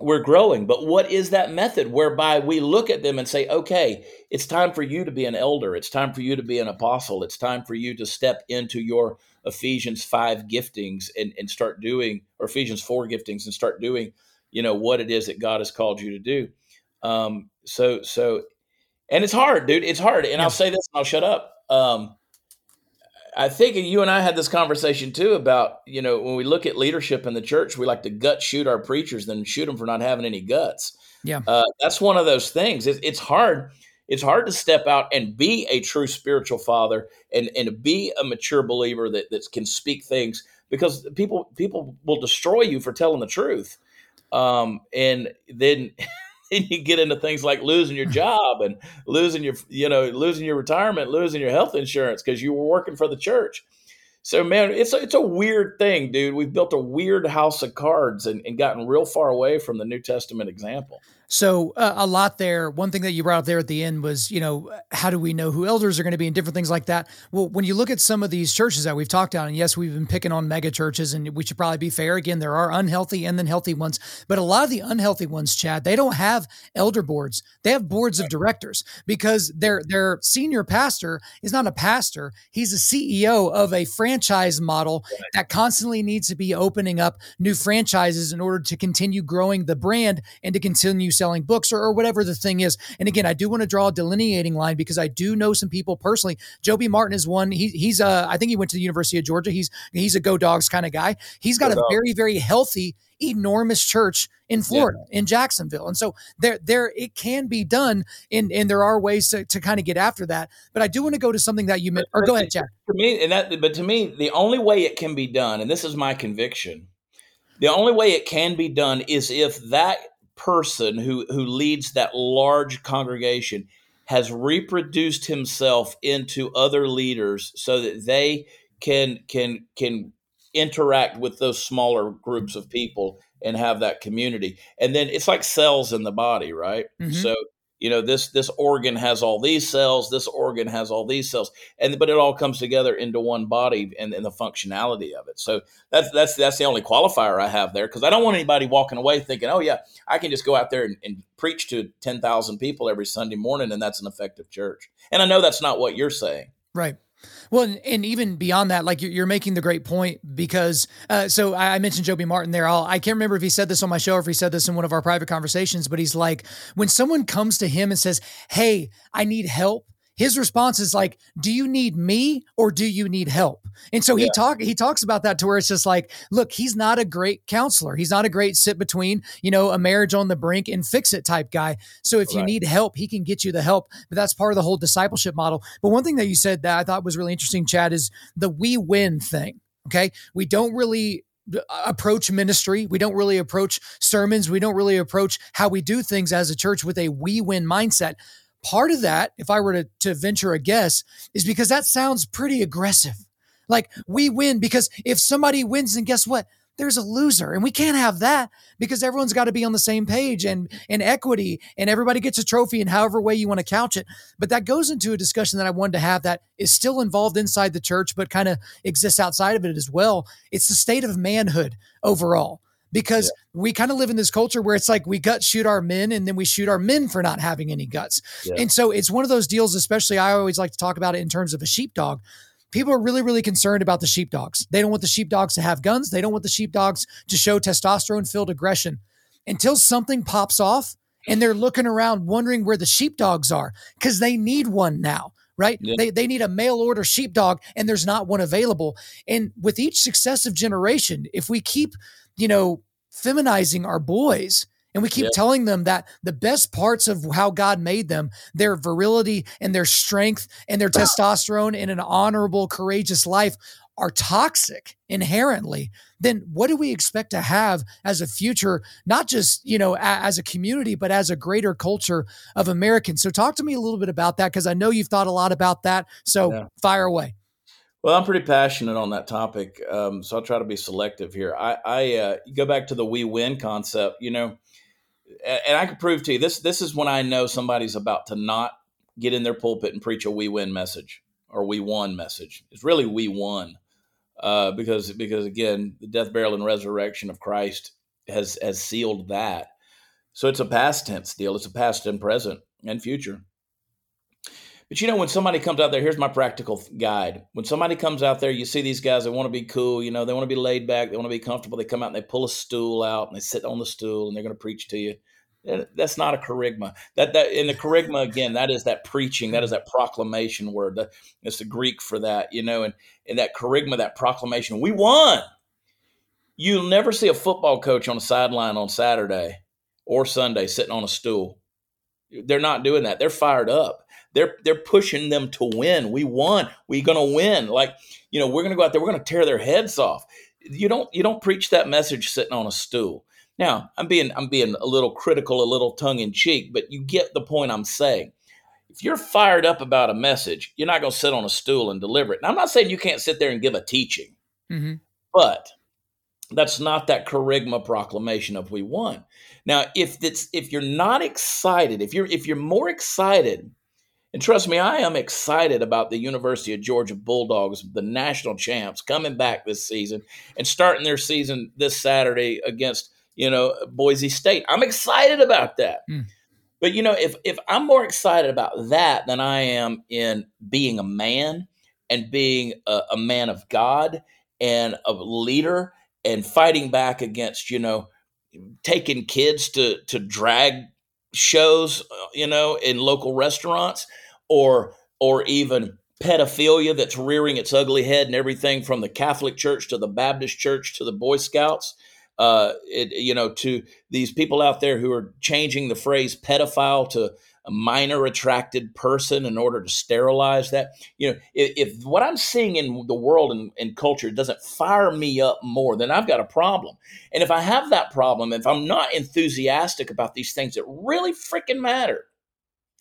we're growing. But what is that method whereby we look at them and say, okay, it's time for you to be an elder. It's time for you to be an apostle. It's time for you to step into your Ephesians 5 giftings and, and start doing, or Ephesians 4 giftings and start doing, you know, what it is that God has called you to do. Um, so, so, and it's hard, dude. It's hard. And yeah. I'll say this and I'll shut up. Um, I think you and I had this conversation too about, you know, when we look at leadership in the church, we like to gut shoot our preachers, then shoot them for not having any guts. Yeah. Uh, that's one of those things. It's, it's hard. It's hard to step out and be a true spiritual father and, and be a mature believer that, that can speak things because people people will destroy you for telling the truth. Um, and then <laughs> then <laughs> you get into things like losing your job and losing your you know losing your retirement losing your health insurance because you were working for the church. So man it's a, it's a weird thing dude. We've built a weird house of cards and, and gotten real far away from the new testament example so uh, a lot there. One thing that you brought up there at the end was, you know, how do we know who elders are going to be and different things like that. Well, when you look at some of these churches that we've talked about, and yes, we've been picking on mega churches, and we should probably be fair. Again, there are unhealthy and then healthy ones, but a lot of the unhealthy ones, Chad, they don't have elder boards. They have boards of directors because their their senior pastor is not a pastor. He's a CEO of a franchise model that constantly needs to be opening up new franchises in order to continue growing the brand and to continue selling books or, or whatever the thing is. And again, I do want to draw a delineating line because I do know some people personally. Joby Martin is one. He, he's uh, I think he went to the University of Georgia. He's he's a go dogs kind of guy. He's got go a very very healthy enormous church in Florida, yeah. in Jacksonville. And so there, there, it can be done and, and there are ways to, to kind of get after that. But I do want to go to something that you meant, or go ahead, Jack. To me, and that, but to me, the only way it can be done, and this is my conviction, the only way it can be done is if that person who who leads that large congregation has reproduced himself into other leaders so that they can can can interact with those smaller groups of people and have that community and then it's like cells in the body right mm-hmm. so you know this this organ has all these cells this organ has all these cells and but it all comes together into one body and, and the functionality of it. So that's that's that's the only qualifier i have there because i don't want anybody walking away thinking oh yeah i can just go out there and, and preach to 10000 people every sunday morning and that's an effective church. And i know that's not what you're saying. Right well, and, even beyond that, like you're, making the great point because, uh, so I mentioned Joby Martin there. I'll, I can not remember if he said this on my show or if he said this in one of our private conversations, but he's like, when someone comes to him and says, Hey, I need help his response is like, "Do you need me or do you need help?" And so yeah. he talk he talks about that to where it's just like, look, he's not a great counselor. He's not a great sit between, you know, a marriage on the brink and fix it type guy. So if right. you need help, he can get you the help. But that's part of the whole discipleship model. But one thing that you said that I thought was really interesting, Chad, is the we win thing. Okay, we don't really uh, approach ministry. We don't really approach sermons. We don't really approach how we do things as a church with a we win mindset. Part of that, if I were to, to venture a guess, is because that sounds pretty aggressive. Like we win because if somebody wins, then guess what? There's a loser. And we can't have that because everyone's got to be on the same page and, and equity and everybody gets a trophy in however way you want to couch it. But that goes into a discussion that I wanted to have that is still involved inside the church, but kind of exists outside of it as well. It's the state of manhood overall because. We kind of live in this culture where it's like we gut shoot our men and then we shoot our men for not having any guts. Yeah. And so it's one of those deals, especially I always like to talk about it in terms of a sheepdog. People are really, really concerned about the sheepdogs. They don't want the sheepdogs to have guns. They don't want the sheepdogs to show testosterone filled aggression until something pops off and they're looking around wondering where the sheepdogs are because they need one now right? Yeah. They, they need a mail order sheepdog and there's not one available. And with each successive generation, if we keep you know, feminizing our boys. And we keep yeah. telling them that the best parts of how God made them, their virility and their strength and their testosterone in an honorable, courageous life, are toxic inherently. Then what do we expect to have as a future, not just, you know, a, as a community, but as a greater culture of Americans? So talk to me a little bit about that because I know you've thought a lot about that. So yeah. fire away. Well, I'm pretty passionate on that topic, um, so I'll try to be selective here. I, I uh, go back to the we win concept. You know, and I can prove to you this. This is when I know somebody's about to not get in their pulpit and preach a "we win" message or "we won" message. It's really "we won," uh, because because again, the death, burial, and resurrection of Christ has has sealed that. So it's a past tense deal. It's a past and present and future. But you know, when somebody comes out there, here's my practical guide. When somebody comes out there, you see these guys, they want to be cool, you know, they want to be laid back, they want to be comfortable. They come out and they pull a stool out and they sit on the stool and they're going to preach to you. Eh, that's not a kerygma. That that in the kerygma again, that is that preaching, that is that proclamation word. That, it's the Greek for that, you know, and, and that kerygma, that proclamation. We won. You'll never see a football coach on the sideline on Saturday or Sunday sitting on a stool. They're not doing that. They're fired up. They're they're pushing them to win. We won. We're gonna win. Like you know, we're gonna go out there. We're gonna tear their heads off. You don't you don't preach that message sitting on a stool. Now I'm being I'm being a little critical, a little tongue in cheek, but you get the point I'm saying. If you're fired up about a message, you're not going to sit on a stool and deliver it. Now I'm not saying you can't sit there and give a teaching, mm-hmm. but that's not that kerygma proclamation of we won. Now, if it's if you're not excited, if you're if you're more excited and trust me, I am excited about the University of Georgia Bulldogs, the national champs, coming back this season and starting their season this Saturday against, you know, Boise State. I'm excited about that. Mm. But you know, if if I'm more excited about that than I am in being a man and being a, a man of God and a leader and fighting back against, you know, taking kids to to drag shows, uh, you know, in local restaurants or or even pedophilia that's rearing its ugly head and everything from the Catholic Church to the Baptist Church to the Boy Scouts. Uh, it, you know, to these people out there who are changing the phrase pedophile to a minor attracted person in order to sterilize that. You know, if, if what I'm seeing in the world and, and, culture doesn't fire me up more, then I've got a problem. And if I have that problem, if I'm not enthusiastic about these things that really freaking matter,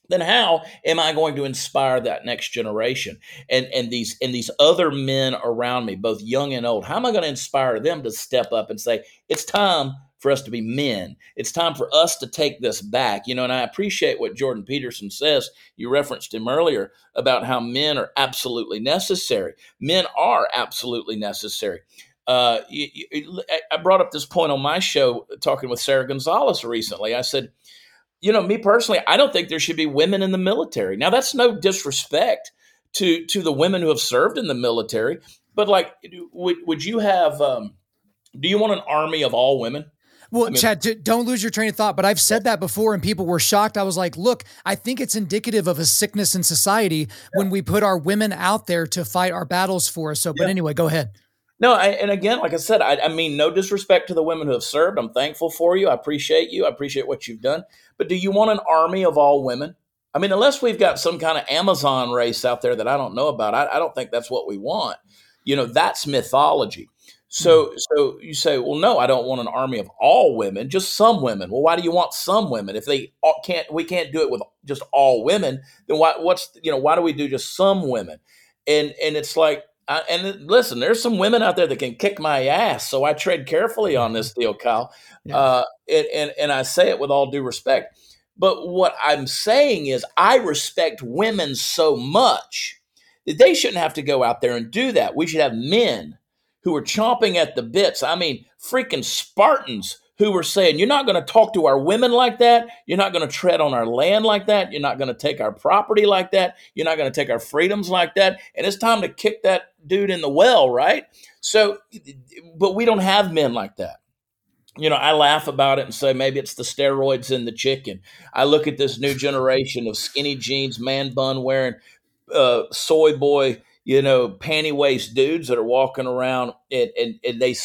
then how am I going to inspire that next generation and and these and these other men around me, both young and old? How am I going to inspire them to step up and say it's time for us to be men? It's time for us to take this back. You know, and I appreciate what Jordan Peterson says. You referenced him earlier about how men are absolutely necessary. Men are absolutely necessary. Uh, you, you, I brought up this point on my show talking with Sara Gonzales recently. I said you know, me personally, I don't think there should be women in the military. Now, that's no disrespect to to the women who have served in the military, but like, would would you have? Um, do you want an army of all women? Well, I mean, Chad, don't lose your train of thought. But I've said that before, and people were shocked. I was like, look, I think it's indicative of a sickness in society yeah. when we put our women out there to fight our battles for us. So, but yeah. anyway, go ahead. No, I, and again, like I said, I, I, mean, no disrespect to the women who have served. I'm thankful for you. I appreciate you. I appreciate what you've done. But do you want an army of all women? I mean, unless we've got some kind of Amazon race out there that I don't know about, I, I don't think that's what we want. You know, that's mythology. So, hmm. so you say, well, no, I don't want an army of all women, just some women. Well, why do you want some women? If they all, can't, we can't do it with just all women. Then why? What's you know? Why do we do just some women? And and it's like I, and listen, there's some women out there that can kick my ass, so I tread carefully on this deal, Kyle. Yeah. Uh, and, and and I say it with all due respect. But what I'm saying is, I respect women so much that they shouldn't have to go out there and do that. We should have men who were chomping at the bits. I mean, freaking Spartans who were saying, You're not going to talk to our women like that. You're not going to tread on our land like that. You're not going to take our property like that. You're not going to take our freedoms like that. And it's time to kick that dude in the well, right? So, but we don't have men like that. You know, I laugh about it and say maybe it's the steroids in the chicken. I look at this new generation of skinny jeans, man bun wearing, uh, soy boy you know, panty waist dudes that are walking around and, and, and they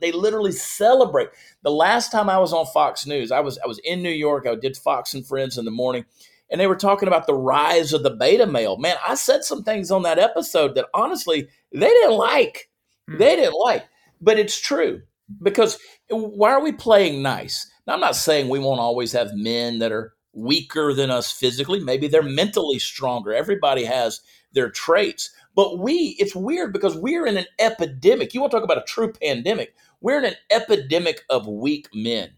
they literally celebrate. The last time I was on Fox News, I was I was in New York. I did Fox and Friends in the morning, and they were talking about the rise of the beta male. Man, I said some things on that episode that honestly they didn't like. Hmm. They didn't like, but it's true because why are we playing nice? Now, I'm not saying we won't always have men that are weaker than us physically. Maybe they're mentally stronger. Everybody has their traits. But we, it's weird because we're in an epidemic. You want to talk about a true pandemic? We're in an epidemic of weak men.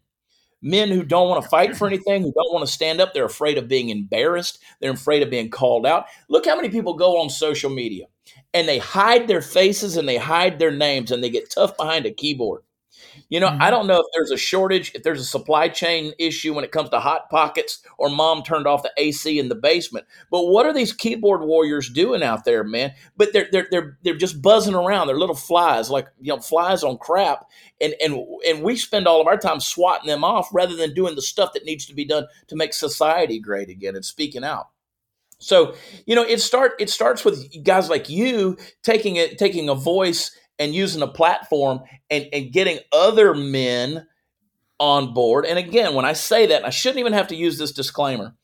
men who don't want to fight for anything, who don't want to stand up. They're afraid of being embarrassed. They're afraid of being called out. Look how many people go on social media and they hide their faces and they hide their names and they get tough behind a keyboard. You know, mm-hmm. I don't know if there's a shortage, if there's a supply chain issue when it comes to hot pockets or mom turned off the AC in the basement. But what are these keyboard warriors doing out there, man? But they're they're they're they're just buzzing around. They're little flies, like you know, flies on crap. And and and we spend all of our time swatting them off rather than doing the stuff that needs to be done to make society great again and speaking out. So, you know, it start it starts with guys like you taking it taking a voice and using a platform and, and getting other men on board. And again, when I say that, I shouldn't even have to use this disclaimer.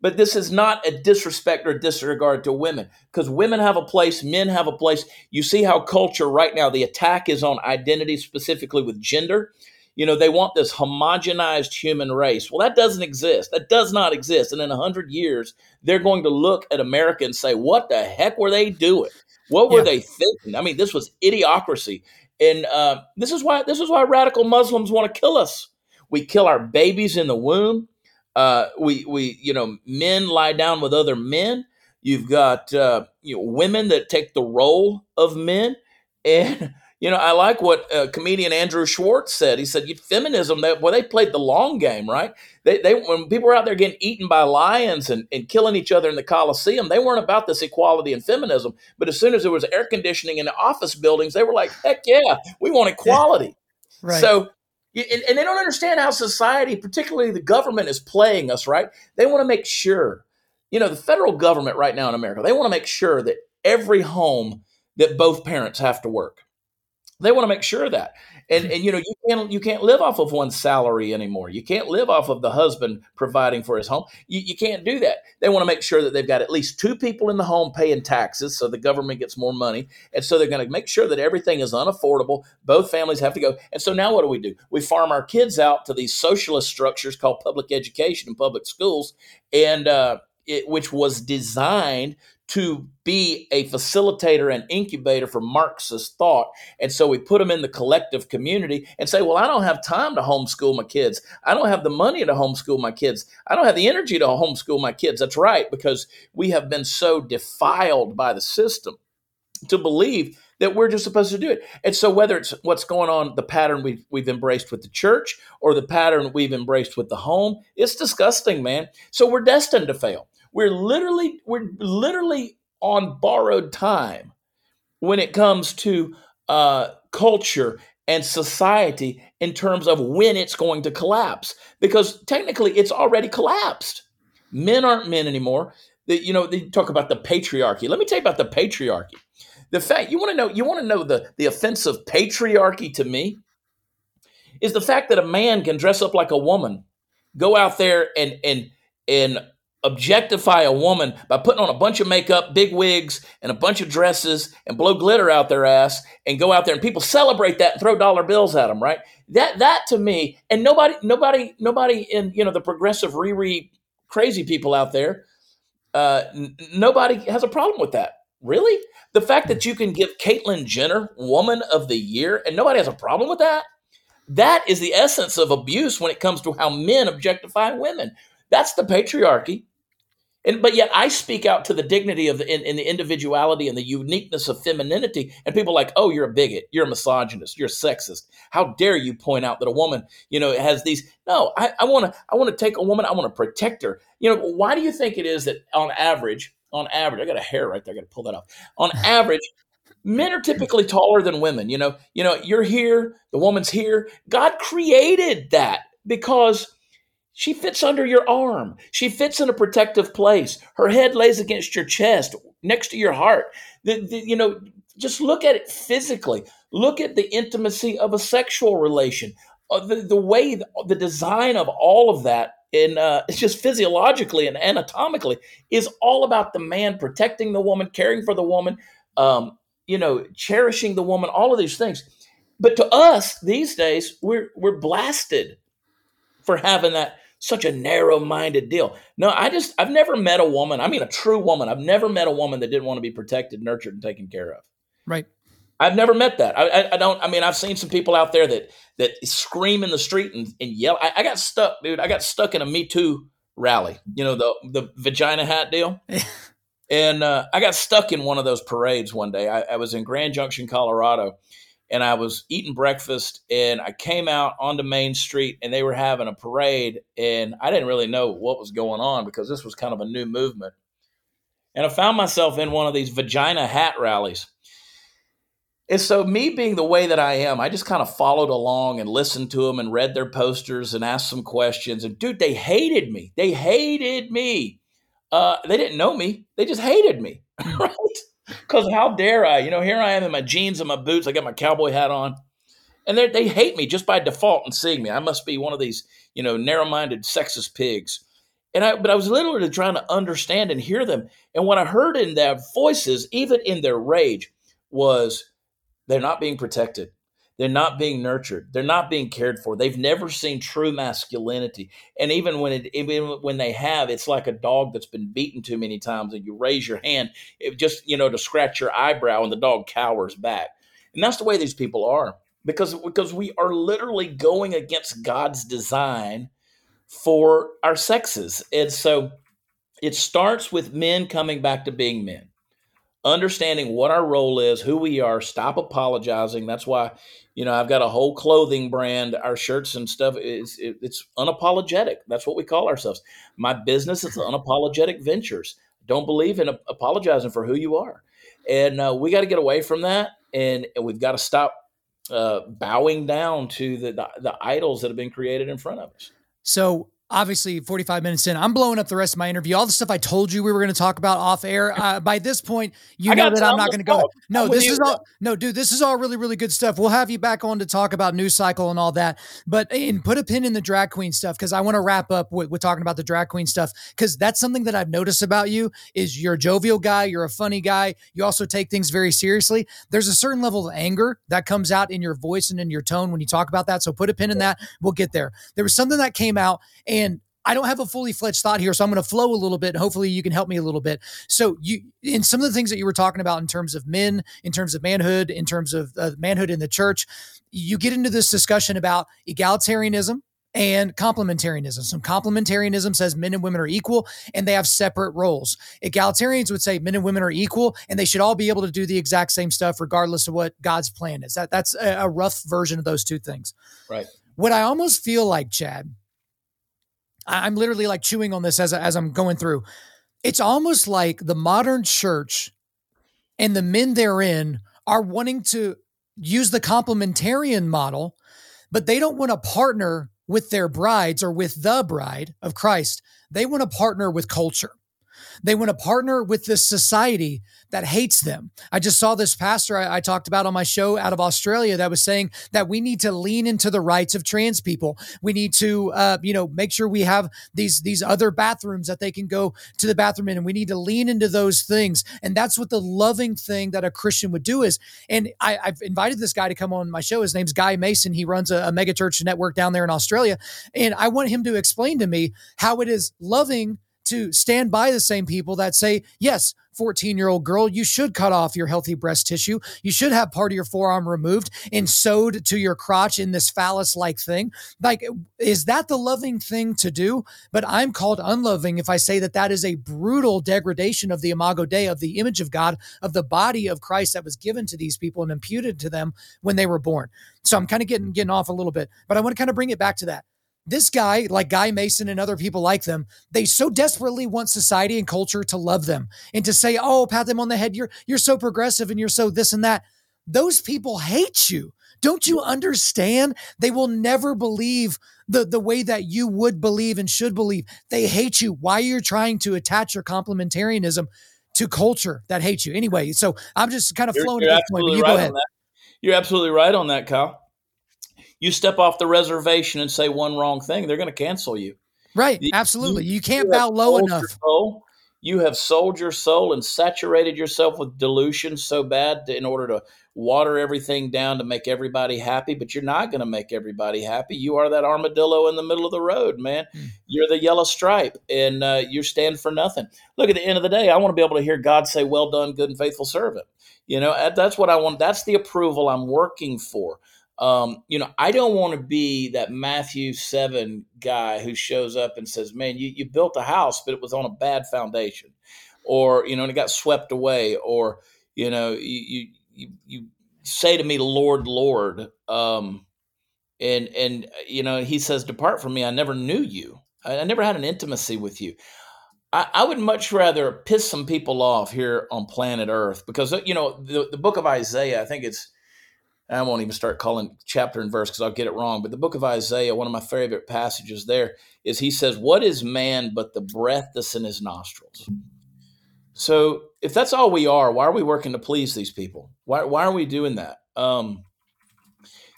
But this is not a disrespect or disregard to women because women have a place, men have a place. You see how culture right now, the attack is on identity, specifically with gender. You know, they want this homogenized human race. Well, that doesn't exist. That does not exist. And in 100 years, they're going to look at America and say, what the heck were they doing? What were yeah. they thinking? I mean, this was idiocracy, and uh, this is why this is why radical Muslims want to kill us. We kill our babies in the womb. Uh, we we you know men lie down with other men. You've got uh, you know women that take the role of men, <laughs> and you know, I like what uh, comedian Andrew Schulz said. He said, "Feminism, they, well, they played the long game, right? They, they when people were out there getting eaten by lions and, and killing each other in the Coliseum, they weren't about this equality and feminism. But as soon as there was air conditioning in the office buildings, they were like, heck yeah, we want equality. right. So, and, and they don't understand how society, particularly the government, is playing us. Right? They want to make sure, you know, the federal government right now in America, they want to make sure that every home that both parents have to work they want to make sure of that. And and you know you can't you can't live off of one salary anymore. You can't live off of the husband providing for his home. You, you can't do that. They want to make sure that they've got at least two people in the home paying taxes, so the government gets more money. And so they're going to make sure that everything is unaffordable. Both families have to go. And so now what do we do? We farm our kids out to these socialist structures called public education and public schools, and uh, it, which was designed to be a facilitator and incubator for Marxist thought. And so we put them in the collective community and say, well, I don't have time to homeschool my kids. I don't have the money to homeschool my kids. I don't have the energy to homeschool my kids. That's right, because we have been so defiled by the system to believe that we're just supposed to do it. And so whether it's what's going on, the pattern we've, we've embraced with the church or the pattern we've embraced with the home, it's disgusting, man. So we're destined to fail. We're literally we're literally on borrowed time when it comes to uh, culture and society in terms of when it's going to collapse because technically it's already collapsed. Men aren't men anymore. The, you know, they talk about the patriarchy. Let me tell you about the patriarchy. The fact you want to know, you want to know the the offense of patriarchy to me is the fact that a man can dress up like a woman, go out there and and and objectify a woman by putting on a bunch of makeup, big wigs, and a bunch of dresses and blow glitter out their ass and go out there and people celebrate that and throw dollar bills at them, right? That that to me, and nobody, nobody, nobody in you know the progressive Riri crazy people out there, uh, n- nobody has a problem with that. Really, the fact that you can give Caitlyn Jenner Woman of the Year and nobody has a problem with that. That is the essence of abuse when it comes to how men objectify women. That's the patriarchy. And, but yet I speak out to the dignity of the in, in, the individuality and the uniqueness of femininity, and people are like, oh, you're a bigot, you're a misogynist, you're a sexist. How dare you point out that a woman, you know, has these? No, I want to, I want to take a woman, I want to protect her. You know, why do you think it is that on average, on average, I got a hair right there, I got to pull that off. On <laughs> average, men are typically taller than women. You know, you know, you're here, the woman's here. God created that because she fits under your arm. She fits in a protective place. Her head lays against your chest, next to your heart. The, the, you know, just look at it physically. Look at the intimacy of a sexual relation. Uh, the, the way, the, the design of all of that, in uh, it's <laughs> just physiologically and anatomically, is all about the man protecting the woman, caring for the woman, um, you know, cherishing the woman. All of these things. But to us these days, we're we're blasted for having that such a narrow minded deal. No, I just, I've never met a woman, I mean, a true woman. I've never met a woman that didn't want to be protected, nurtured, and taken care of. Right. I've never met that. I, I, I, don't. I mean, I've seen some people out there that that scream in the street and, and yell. I, I, got stuck, dude. I got stuck in a Me Too rally. You know the the vagina hat deal. <laughs> and uh, I got stuck in one of those parades one day. I, I was in Grand Junction, Colorado, and I was eating breakfast, and I came out onto Main Street, and they were having a parade, and I didn't really know what was going on because this was kind of a new movement. And I found myself in one of these vagina hat rallies and so, me being the way that I am, I just kind of followed along and listened to them and read their posters and asked some questions. And dude, they hated me. They hated me. Uh, they didn't know me. They just hated me, <laughs> right? Because how dare I? You know, here I am in my jeans and my boots. I got my cowboy hat on, and they hate me just by default and seeing me. I must be one of these, you know, narrow-minded, sexist pigs. And I, but I was literally trying to understand and hear them. And what I heard in their voices, even in their rage, was they're not being protected. They're not being nurtured. They're not being cared for. They've never seen true masculinity. And even when it, even when they have, it's like a dog that's been beaten too many times, and you raise your hand, just you know, to scratch your eyebrow, and the dog cowers back. And that's the way these people are, because because we are literally going against God's design for our sexes, and so it starts with men coming back to being men understanding what our role is, who we are, stop apologizing. That's why, you know, I've got a whole clothing brand. Our shirts and stuff is it, it's unapologetic. That's what we call ourselves. My business is <laughs> unapologetic ventures. Don't believe in apologizing for who you are, and uh, we got to get away from that, and, and we've got to stop uh, bowing down to the, the the idols that have been created in front of us. So obviously 45 minutes in i'm blowing up the rest of my interview. All the stuff i told you we were going to talk about off air <laughs> uh, by this point you know that i'm not going to go no this is all no dude this is all really really good stuff. We'll have you back on to talk about news cycle and all that. But and put a pin in the drag queen stuff because i want to wrap up with, with talking about the drag queen stuff because that's something that i've noticed about you is you're a jovial guy you're a funny guy you also take things very seriously. There's a certain level of anger that comes out in your voice and in your tone when you talk about that so put a pin in that. We'll get there. There was something that came out and I don't have a fully fledged thought here, so I'm going to flow a little bit. And hopefully, you can help me a little bit. So, you in some of the things that you were talking about in terms of men, in terms of manhood, in terms of uh, manhood in the church, you get into this discussion about egalitarianism and complementarianism. Some complementarianism says men and women are equal and they have separate roles. Egalitarians would say men and women are equal and they should all be able to do the exact same stuff regardless of what God's plan is. That that's a rough version of those two things. Right. What I almost feel like, Chad, I'm literally like chewing on this as as I'm going through. It's almost like the modern church and the men therein are wanting to use the complementarian model, but they don't want to partner with their brides or with the bride of Christ. They want to partner with culture. They want to partner with this society that hates them. I just saw this pastor I, I, talked about on my show out of Australia that was saying that we need to lean into the rights of trans people. We need to, uh, you know, make sure we have these these other bathrooms that they can go to the bathroom in, and we need to lean into those things. And that's what the loving thing that a Christian would do is. And I, have invited this guy to come on my show. His name's Guy Mason. He runs a, a mega church network down there in Australia, and I want him to explain to me how it is loving to stand by the same people that say, yes, 14 year old girl, you should cut off your healthy breast tissue. You should have part of your forearm removed and sewed to your crotch in this phallus like thing. Like, is that the loving thing to do? But I'm called unloving if I say that that is a brutal degradation of the imago Dei, of the image of God, of the body of Christ that was given to these people and imputed to them when they were born. So I'm kind of getting getting off a little bit, but I want to kind of bring it back to that this guy, like Guy Mason and other people like them, they so desperately want society and culture to love them and to say, "Oh, pat them on the head. You're you're so progressive and you're so this and that." Those people hate you. Don't you understand? They will never believe the, the way that you would believe and should believe. They hate you. Why you're trying to attach your complementarianism to culture that hates you. Anyway, so I'm just kind of flowing you're, you're at this point. But you right go ahead. You're absolutely right on that, Kyle you step off the reservation and say one wrong thing, they're going to cancel you. Right. Absolutely. You, can't you bow low enough. Soul, you have sold your soul and saturated yourself with delusion so bad in order to water everything down to make everybody happy, but you're not going to make everybody happy. You are that armadillo in the middle of the road, man. Mm. You're the yellow stripe, and uh, you stand for nothing. Look, at the end of the day, I want to be able to hear God say, "Well done, good and faithful servant." You know, that's what I want. That's the approval I'm working for. Um, you know, I don't want to be that Matthew 7 guy who shows up and says, Man, you, you built a house, but it was on a bad foundation. Or, you know, and it got swept away. Or, you know, you, you, you say to me, Lord, Lord. Um, and, and, you know, he says, Depart from me. I never knew you. I, I never had an intimacy with you. I, I, would much rather piss some people off here on planet Earth because, you know, the, the book of Isaiah, I think it's, I won't even start calling chapter and verse because I'll get it wrong. But the book of Isaiah, one of my favorite passages there is he says, What is man but the breath that's in his nostrils? So if that's all we are, why are we working to please these people? Why, why are we doing that? Um,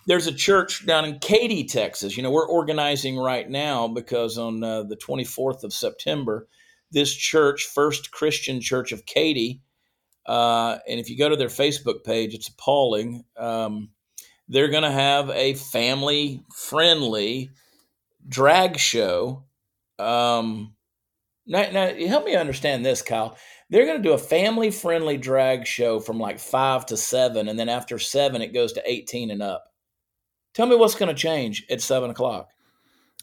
there's a church down in Katy, Texas. You know, we're organizing right now because on uh, the 24th of September, this church, First Christian Church of Katy, uh, and if you go to their Facebook page, it's appalling. Um, they're going to have a family friendly drag show. Um, now, now, help me understand this, Kyle. They're going to do a family friendly drag show from like five to seven, and then after seven, it goes to 18 and up. Tell me what's going to change at seven o'clock.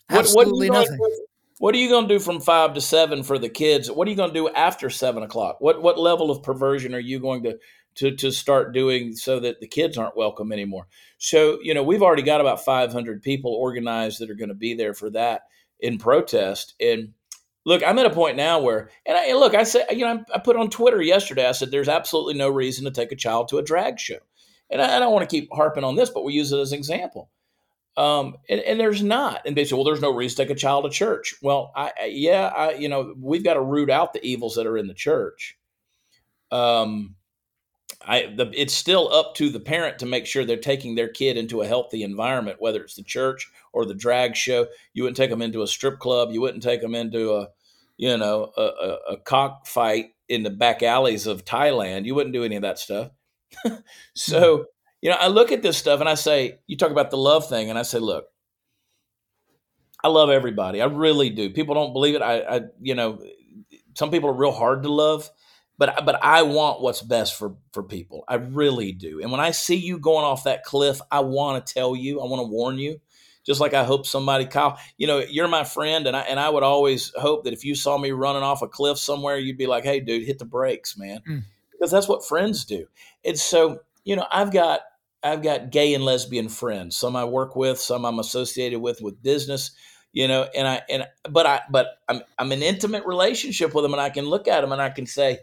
Absolutely what, what nothing. What are you going to do from five to seven for the kids? What are you going to do after seven o'clock? What what level of perversion are you going to to to start doing so that the kids aren't welcome anymore? So you know we've already got about five hundred people organized that are going to be there for that in protest. And look, I'm at a point now where, and, I, and look, I said, you know, I put on Twitter yesterday. I said there's absolutely no reason to take a child to a drag show, and I, I don't want to keep harping on this, but we use it as an example. Um, and, and, there's not. And they say, well, there's no reason to take a child to church. Well, I, I yeah, I, you know, we've got to root out the evils that are in the church. Um, I, the, it's still up to the parent to make sure they're taking their kid into a healthy environment, whether it's the church or the drag show. You wouldn't take them into a strip club. You wouldn't take them into a, you know, a, a, a cockfight in the back alleys of Thailand. You wouldn't do any of that stuff. <laughs> so, you know, I look at this stuff and I say, you talk about the love thing, and I say, look, I love everybody. I really do. People don't believe it. I, I you know, some people are real hard to love, but but I want what's best for for people. I really do. And when I see you going off that cliff, I want to tell you. I want to warn you. Just like I hope somebody, Kyle, you know, you're my friend, and I and I would always hope that if you saw me running off a cliff somewhere, you'd be like, "Hey, dude, hit the brakes, man," mm. because that's what friends do. And so you know, I've got I've got gay and lesbian friends. Some I work with, some I'm associated with with business. You know, and I and but I but I'm I'm in intimate relationship with them, and I can look at them and I can say,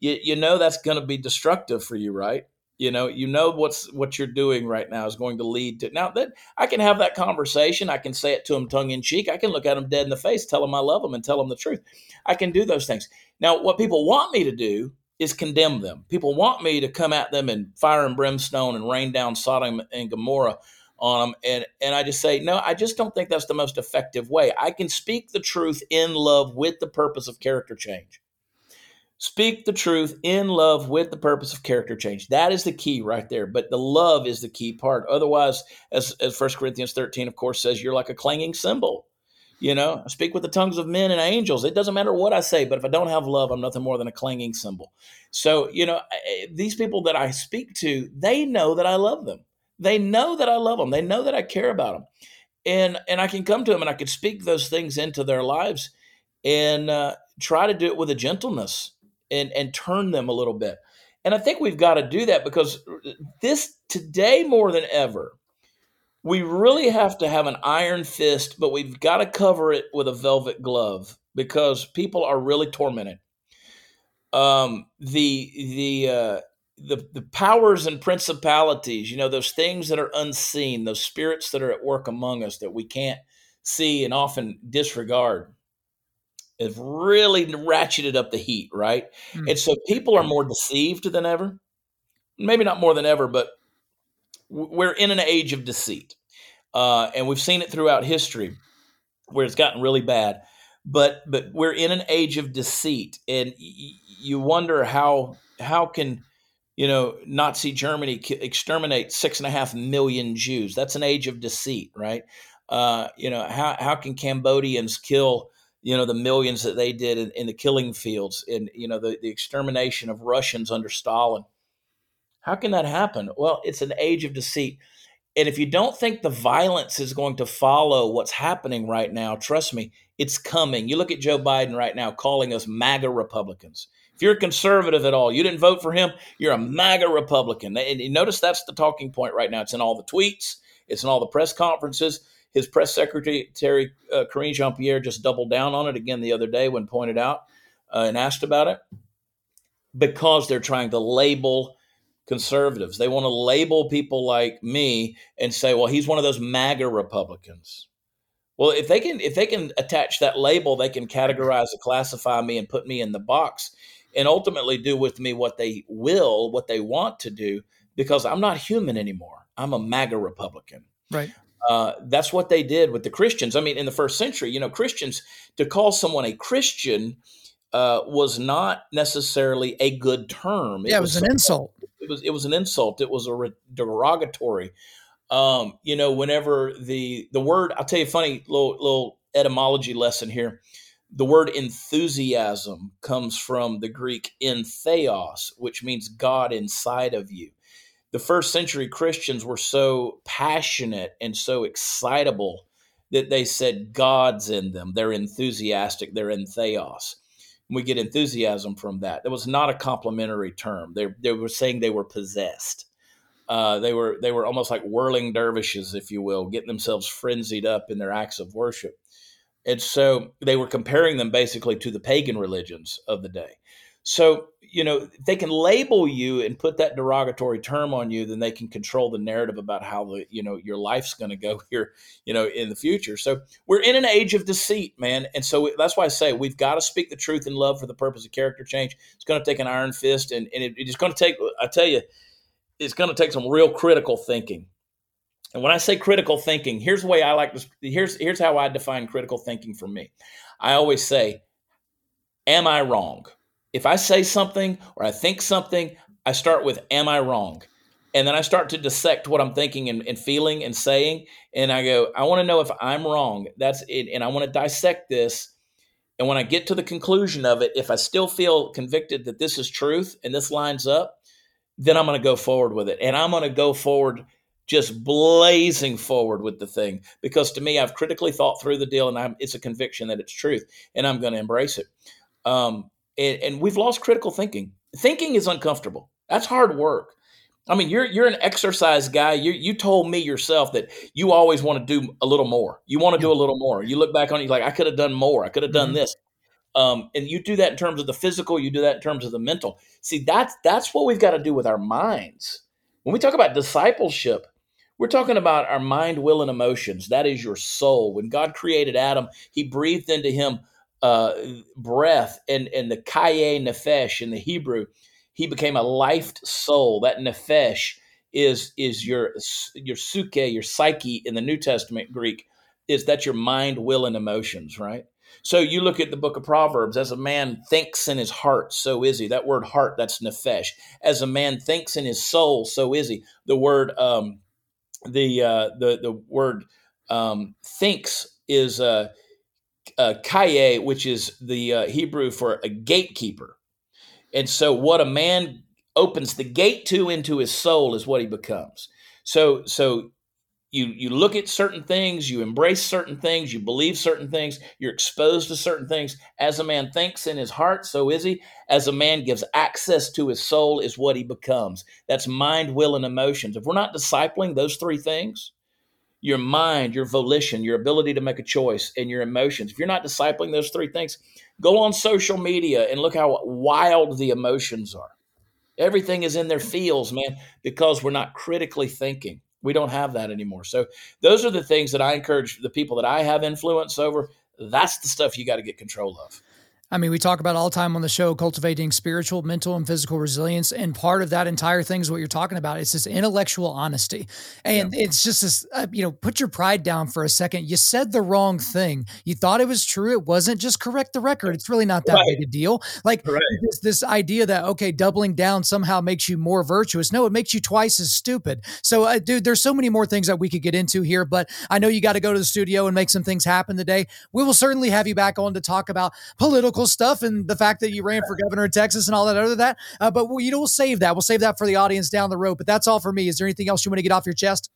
you you know, that's going to be destructive for you, right? You know, you know what's what you're doing right now is going to lead to now that I can have that conversation. I can say it to them tongue in cheek. I can look at them dead in the face, tell them I love them, and tell them the truth. I can do those things. Now, what people want me to do is condemn them. People want me to come at them and fire and brimstone and rain down Sodom and Gomorrah on them. And, and I just say, no, I just don't think that's the most effective way. I can speak the truth in love with the purpose of character change. Speak the truth in love with the purpose of character change. That is the key right there. But the love is the key part. Otherwise, as, as 1 Corinthians 13, of course, says, you're like a clanging cymbal. You know, I speak with the tongues of men and angels. It doesn't matter what I say, but if I don't have love, I'm nothing more than a clanging cymbal. So, you know, these people that I speak to, they know that I love them. They know that I love them. They know that I care about them. And and I can come to them and I can speak those things into their lives and uh, try to do it with a gentleness and and turn them a little bit. And I think we've got to do that because this today more than ever, we really have to have an iron fist, but we've got to cover it with a velvet glove because people are really tormented. Um, the the uh, the the powers and principalities, you know, those things that are unseen, those spirits that are at work among us that we can't see and often disregard, have really ratcheted up the heat, right? Mm-hmm. And so people are more deceived than ever. Maybe not more than ever, but we're in an age of deceit. Uh, and we've seen it throughout history where it's gotten really bad. But but we're in an age of deceit, and y- you wonder how how can you know, Nazi Germany exterminate six and a half million Jews. That's an age of deceit, right? Uh, you know, how, how can Cambodians kill, you know, the millions that they did in, in the killing fields and, you know, the, the extermination of Russians under Stalin? How can that happen? Well, it's an age of deceit. And if you don't think the violence is going to follow what's happening right now, trust me, it's coming. You look at Joe Biden right now calling us MAGA Republicans. If you're a conservative at all, you didn't vote for him, you're a MAGA Republican. And notice that's the talking point right now. It's in all the tweets, it's in all the press conferences. His press secretary, Terry uh, Karine Jean Pierre, just doubled down on it again the other day when pointed out uh, and asked about it because they're trying to label conservatives. They want to label people like me and say, well, he's one of those MAGA Republicans. Well, if they can if they can attach that label, they can categorize and classify me and put me in the box and ultimately do with me what they will, what they want to do, because I'm not human anymore. I'm a MAGA Republican. Right. Uh, that's what they did with the Christians. I mean, in the first century, you know, Christians, to call someone a Christian uh, was not necessarily a good term. It yeah, it was, was an insult. It was, it was an insult. It was a re- derogatory. Um, you know, whenever the the word, I'll tell you a funny little little etymology lesson here the word enthusiasm comes from the Greek entheos, which means God inside of you. The first century Christians were so passionate and so excitable that they said God's in them. They're enthusiastic, they're entheos. We get enthusiasm from that. That was not a complimentary term. They, they were saying they were possessed. Uh, they were they were almost like whirling dervishes, if you will, getting themselves frenzied up in their acts of worship. And so they were comparing them basically to the pagan religions of the day. So, you know, they can label you and put that derogatory term on you, then they can control the narrative about how the, you know, your life's going to go <laughs> here, you know, in the future. So we're in an age of deceit, man. And so that's why I say we've got to speak the truth in love for the purpose of character change. It's going to take an iron fist and, and it, it's going to take, I tell you, it's going to take some real critical thinking and when I say critical thinking, here's the way I like this. here's here's how I define critical thinking for me. I always say, am I wrong? If I say something or I think something, I start with am I wrong? And then I start to dissect what I'm thinking and, and feeling and saying. And I go, I want to know if I'm wrong. That's it. And I want to dissect this. And when I get to the conclusion of it, if I still feel convicted that this is truth and this lines up, then I'm going to go forward with it. And I'm going to go forward just blazing forward with the thing because to me, I've critically thought through the deal and I'm, it's a conviction that it's truth and I'm going to embrace it. Um, and, and we've lost critical thinking. Thinking is uncomfortable. That's hard work. I mean, you're you're an exercise guy. You you told me yourself that you always want to do a little more. You want to do a little more. You look back on it, like I could have done more. I could have done mm-hmm. this. Um, and you do that in terms of the physical. You do that in terms of the mental. See, that's that's what we've got to do with our minds. When we talk about discipleship, we're talking about our mind, will, and emotions. That is your soul. When God created Adam, he breathed into him uh, breath and, and the kaye nefesh in the Hebrew. He became a lifed soul. That nefesh is is your your suke, your psyche in the New Testament Greek. Is that your mind, will, and emotions, right? So you look at the book of Proverbs, as a man thinks in his heart, so is he. That word heart, that's nefesh. As a man thinks in his soul, so is he. The word um, the uh, the the word um, thinks is uh, uh, kaye, which is the uh, Hebrew for a gatekeeper. And so, what a man opens the gate to into his soul is what he becomes. So, so you you look at certain things, you embrace certain things, you believe certain things, you're exposed to certain things. As a man thinks in his heart, so is he. As a man gives access to his soul, is what he becomes. That's mind, will, and emotions. If we're not discipling those three things, your mind, your volition, your ability to make a choice, and your emotions, if you're not discipling those three things, go on social media and look how wild the emotions are. Everything is in their feels, man, because we're not critically thinking. We don't have that anymore. So those are the things that I encourage the people that I have influence over. That's the stuff you got to get control of. I mean, we talk about all the time on the show cultivating spiritual, mental, and physical resilience. And part of that entire thing is what you're talking about. It's this intellectual honesty. And yeah. it's just this, uh, you know, put your pride down for a second. You said the wrong thing. You thought it was true. It wasn't. Just correct the record. It's really not that right. big a deal. Like right. this, this idea that, okay, doubling down somehow makes you more virtuous. No, it makes you twice as stupid. So, uh, dude, there's so many more things that we could get into here, but I know you got to go to the studio and make some things happen today. We will certainly have you back on to talk about political stuff and the fact that you ran for governor of Texas and all that other that. Uh, but we, you know, we'll save that. We'll save that for the audience down the road. But that's all for me. Is there anything else you want to get off your chest?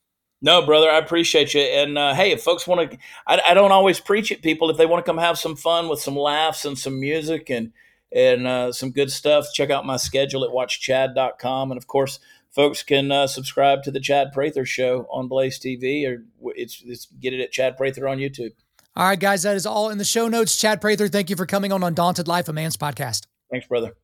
No, brother, I appreciate you. And uh, hey, if folks want to, I, I, don't always preach at people. If they want to come have some fun with some laughs and some music and and uh, some good stuff, check out my schedule at watchchad.com. And of course, folks can uh, subscribe to the Chad Prather Show on Blaze TV, or it's, it's get it at Chad Prather on YouTube. All right, guys, that is all in the show notes. Chad Prather, thank you for coming on Undaunted Life, a Man's podcast. Thanks, brother.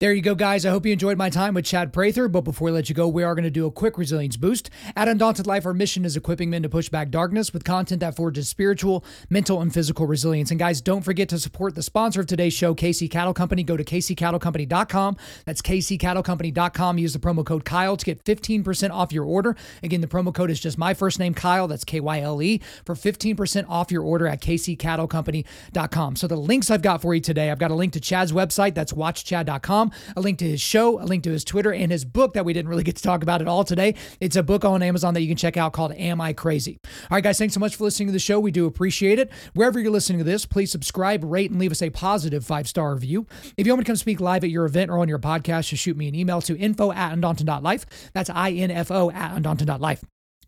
There you go, guys. I hope you enjoyed my time with Chad Prather. But before we let you go, we are going to do a quick resilience boost. At Undaunted Life, our mission is equipping men to push back darkness with content that forges spiritual, mental, and physical resilience. And guys, don't forget to support the sponsor of today's show, KC Cattle Company. Go to kccattlecompany.com. That's kccattlecompany.com. Use the promo code Kyle to get 15% off your order. Again, the promo code is just my first name, Kyle. That's K Y L E, for 15% off your order at kccattlecompany.com. So the links I've got for you today, I've got a link to Chad's website. That's watchchad.com a link to his show, a link to his Twitter, and his book that we didn't really get to talk about at all today. It's a book on Amazon that you can check out called Am I Crazy? All right, guys, thanks so much for listening to the show. We do appreciate it. Wherever you're listening to this, please subscribe, rate, and leave us a positive five star review. If you want me to come speak live at your event or on your podcast, just shoot me an email to info at undaunted.life. That's I N F O at undaunted.life.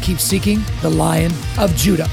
keep seeking the Lion of Judah.